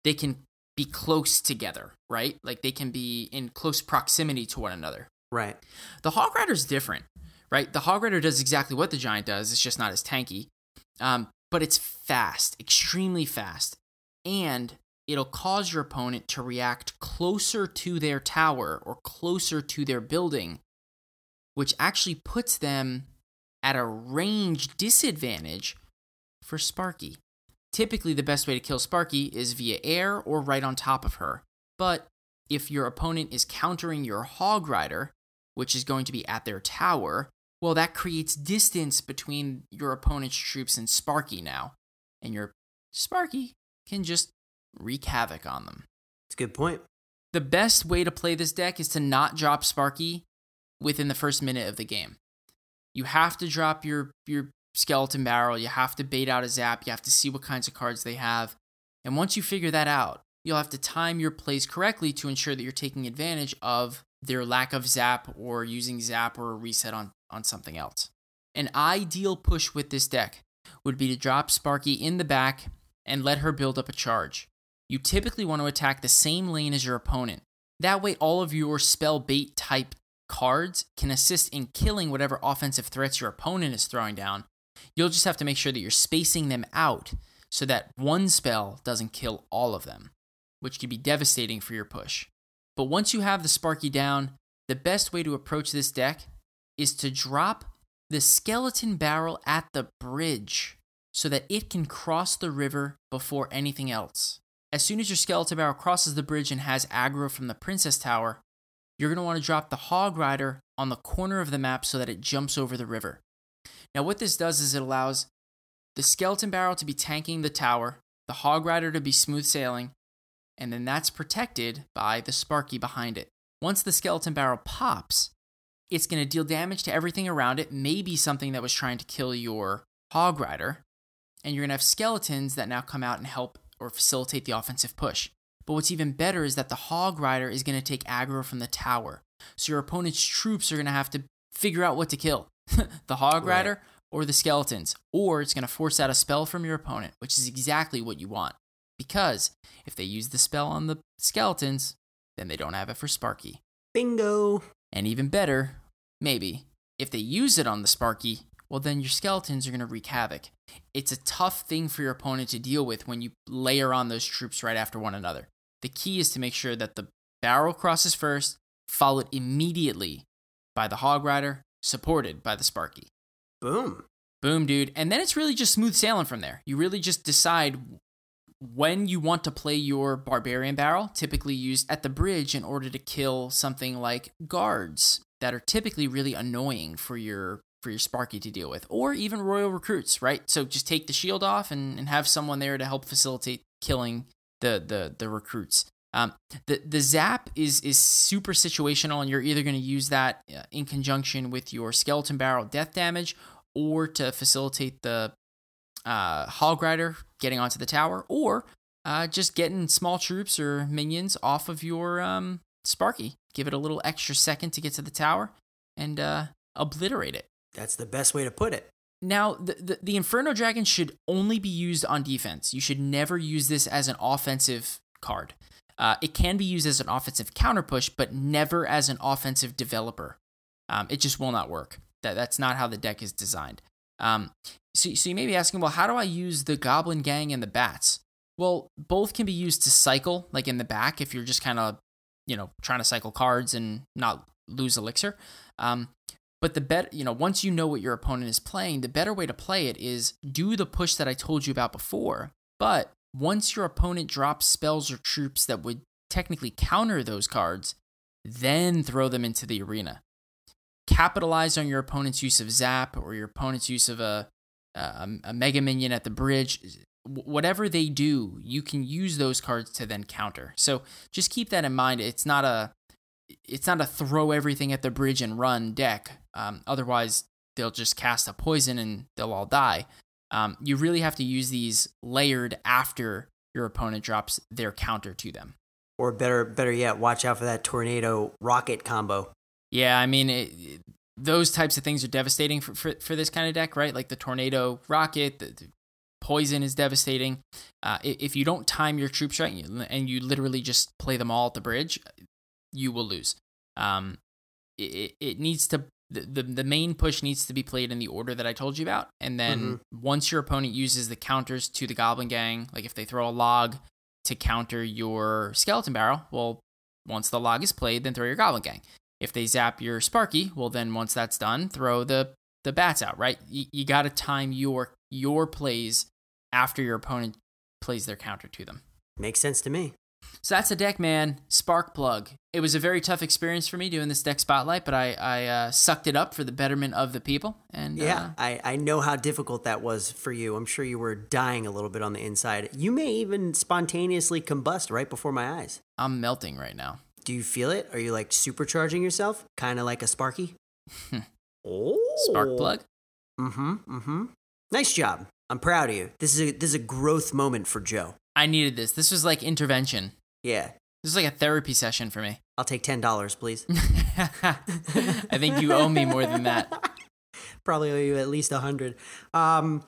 Speaker 2: they can be close together, right? Like they can be in close proximity to one another.
Speaker 1: Right.
Speaker 2: The Hog Rider is different, right? The Hog Rider does exactly what the giant does, it's just not as tanky. Um, but it's fast, extremely fast. And it'll cause your opponent to react closer to their tower or closer to their building, which actually puts them at a range disadvantage for Sparky. Typically, the best way to kill Sparky is via air or right on top of her. But if your opponent is countering your Hog Rider, which is going to be at their tower, well, that creates distance between your opponent's troops and Sparky now. And your Sparky can just wreak havoc on them.
Speaker 1: It's a good point.
Speaker 2: The best way to play this deck is to not drop Sparky within the first minute of the game. You have to drop your your skeleton barrel, you have to bait out a zap, you have to see what kinds of cards they have. And once you figure that out, you'll have to time your plays correctly to ensure that you're taking advantage of their lack of zap or using zap or a reset on, on something else. An ideal push with this deck would be to drop Sparky in the back and let her build up a charge you typically want to attack the same lane as your opponent. That way, all of your spell bait type cards can assist in killing whatever offensive threats your opponent is throwing down. You'll just have to make sure that you're spacing them out so that one spell doesn't kill all of them, which can be devastating for your push. But once you have the Sparky down, the best way to approach this deck is to drop the skeleton barrel at the bridge so that it can cross the river before anything else. As soon as your skeleton barrel crosses the bridge and has aggro from the princess tower, you're going to want to drop the hog rider on the corner of the map so that it jumps over the river. Now, what this does is it allows the skeleton barrel to be tanking the tower, the hog rider to be smooth sailing, and then that's protected by the Sparky behind it. Once the skeleton barrel pops, it's going to deal damage to everything around it, maybe something that was trying to kill your hog rider, and you're going to have skeletons that now come out and help or facilitate the offensive push. But what's even better is that the Hog Rider is going to take aggro from the tower. So your opponent's troops are going to have to figure out what to kill the Hog Rider right. or the skeletons. Or it's going to force out a spell from your opponent, which is exactly what you want. Because if they use the spell on the skeletons, then they don't have it for Sparky.
Speaker 1: Bingo!
Speaker 2: And even better, maybe, if they use it on the Sparky, well, then your skeletons are going to wreak havoc it's a tough thing for your opponent to deal with when you layer on those troops right after one another. The key is to make sure that the barrel crosses first, followed immediately by the Hog Rider, supported by the Sparky.
Speaker 1: Boom.
Speaker 2: Boom, dude. And then it's really just smooth sailing from there. You really just decide when you want to play your barbarian barrel, typically used at the bridge in order to kill something like guards that are typically really annoying for your for your Sparky to deal with, or even royal recruits, right? So just take the shield off and, and have someone there to help facilitate killing the the the recruits. Um, the the zap is is super situational, and you're either going to use that uh, in conjunction with your skeleton barrel death damage, or to facilitate the uh, hog rider getting onto the tower, or uh, just getting small troops or minions off of your um, Sparky. Give it a little extra second to get to the tower and uh, obliterate it.
Speaker 1: That's the best way to put it.
Speaker 2: Now, the, the, the Inferno Dragon should only be used on defense. You should never use this as an offensive card. Uh, it can be used as an offensive counter push, but never as an offensive developer. Um, it just will not work. That, that's not how the deck is designed. Um, so, so you may be asking, well, how do I use the Goblin Gang and the Bats? Well, both can be used to cycle, like in the back, if you're just kind of, you know, trying to cycle cards and not lose elixir. Um, but the better, you know, once you know what your opponent is playing, the better way to play it is do the push that I told you about before. But once your opponent drops spells or troops that would technically counter those cards, then throw them into the arena. Capitalize on your opponent's use of zap or your opponent's use of a a, a mega minion at the bridge. Whatever they do, you can use those cards to then counter. So just keep that in mind. It's not a it's not a throw everything at the bridge and run deck. Um, otherwise, they'll just cast a poison and they'll all die. Um, you really have to use these layered after your opponent drops their counter to them.
Speaker 1: Or better, better yet, watch out for that tornado rocket combo.
Speaker 2: Yeah, I mean, it, it, those types of things are devastating for, for, for, this kind of deck, right? Like the tornado rocket, the, the poison is devastating. Uh, if you don't time your troops right and you literally just play them all at the bridge, you will lose. Um, it, it needs to the, the, the main push needs to be played in the order that I told you about, and then mm-hmm. once your opponent uses the counters to the Goblin Gang, like if they throw a log to counter your Skeleton Barrel, well, once the log is played, then throw your Goblin Gang. If they zap your Sparky, well, then once that's done, throw the the bats out. Right? You, you got to time your your plays after your opponent plays their counter to them.
Speaker 1: Makes sense to me.
Speaker 2: So that's a deck, man. Spark plug. It was a very tough experience for me doing this deck spotlight, but I, I uh, sucked it up for the betterment of the people. And
Speaker 1: yeah,
Speaker 2: uh,
Speaker 1: I, I know how difficult that was for you. I'm sure you were dying a little bit on the inside. You may even spontaneously combust right before my eyes.
Speaker 2: I'm melting right now.
Speaker 1: Do you feel it? Are you like supercharging yourself, kind of like a Sparky?
Speaker 2: oh, spark plug.
Speaker 1: Mm-hmm. Mm-hmm. Nice job. I'm proud of you. This is a this is a growth moment for Joe.
Speaker 2: I needed this. This was like intervention.
Speaker 1: Yeah.
Speaker 2: This is like a therapy session for me.
Speaker 1: I'll take ten dollars, please.
Speaker 2: I think you owe me more than that.
Speaker 1: Probably owe you at least a hundred. Um,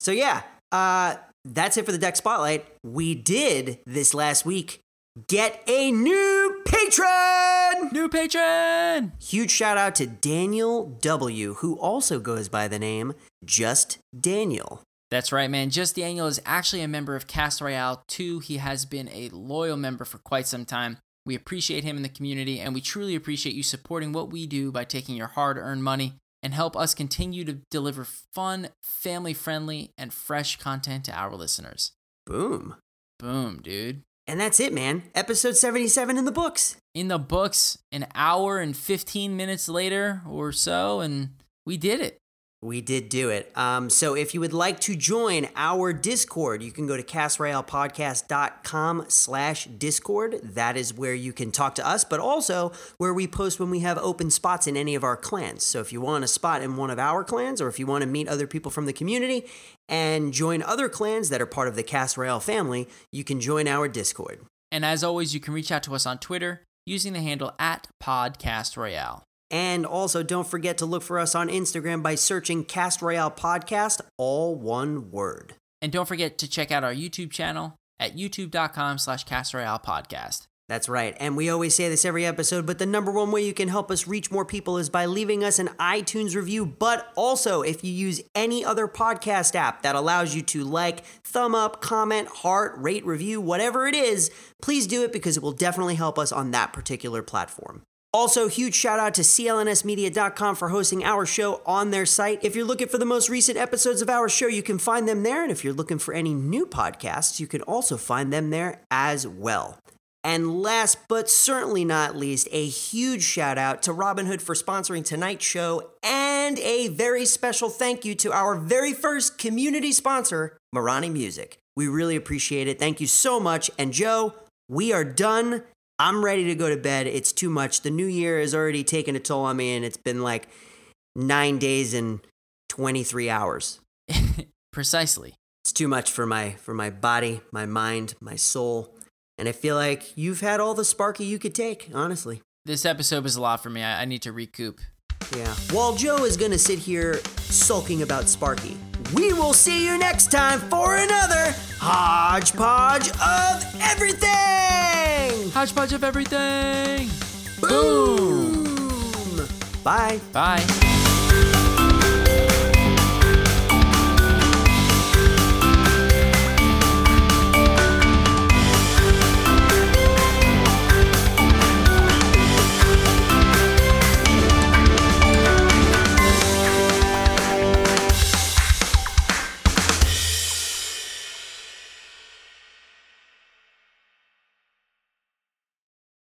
Speaker 1: so yeah, uh, that's it for the deck spotlight. We did this last week. Get a new patron!
Speaker 2: New patron!
Speaker 1: Huge shout out to Daniel W., who also goes by the name Just Daniel.
Speaker 2: That's right, man. Just Daniel is actually a member of Cast Royale 2. He has been a loyal member for quite some time. We appreciate him in the community, and we truly appreciate you supporting what we do by taking your hard earned money and help us continue to deliver fun, family friendly, and fresh content to our listeners.
Speaker 1: Boom.
Speaker 2: Boom, dude.
Speaker 1: And that's it, man. Episode 77 in the books.
Speaker 2: In the books, an hour and 15 minutes later or so, and we did it.
Speaker 1: We did do it. Um, so if you would like to join our Discord, you can go to castroyalepodcast.com slash Discord. That is where you can talk to us, but also where we post when we have open spots in any of our clans. So if you want a spot in one of our clans, or if you want to meet other people from the community and join other clans that are part of the Cast Royale family, you can join our Discord.
Speaker 2: And as always, you can reach out to us on Twitter using the handle at Podcast Royale.
Speaker 1: And also, don't forget to look for us on Instagram by searching Cast Royale Podcast, all one word.
Speaker 2: And don't forget to check out our YouTube channel at youtube.com slash Cast Royale Podcast.
Speaker 1: That's right. And we always say this every episode, but the number one way you can help us reach more people is by leaving us an iTunes review. But also, if you use any other podcast app that allows you to like, thumb up, comment, heart, rate, review, whatever it is, please do it because it will definitely help us on that particular platform. Also, huge shout out to clnsmedia.com for hosting our show on their site. If you're looking for the most recent episodes of our show, you can find them there. And if you're looking for any new podcasts, you can also find them there as well. And last but certainly not least, a huge shout out to Robinhood for sponsoring tonight's show and a very special thank you to our very first community sponsor, Morani Music. We really appreciate it. Thank you so much. And Joe, we are done. I'm ready to go to bed. It's too much. The new year has already taken a toll on me, and it's been like nine days and 23 hours.
Speaker 2: Precisely.
Speaker 1: It's too much for my for my body, my mind, my soul. And I feel like you've had all the Sparky you could take, honestly.
Speaker 2: This episode was a lot for me. I, I need to recoup.
Speaker 1: Yeah. While Joe is gonna sit here sulking about Sparky, we will see you next time for another hodgepodge of everything.
Speaker 2: Hodgepodge of everything.
Speaker 1: Boom. Bye.
Speaker 2: Bye.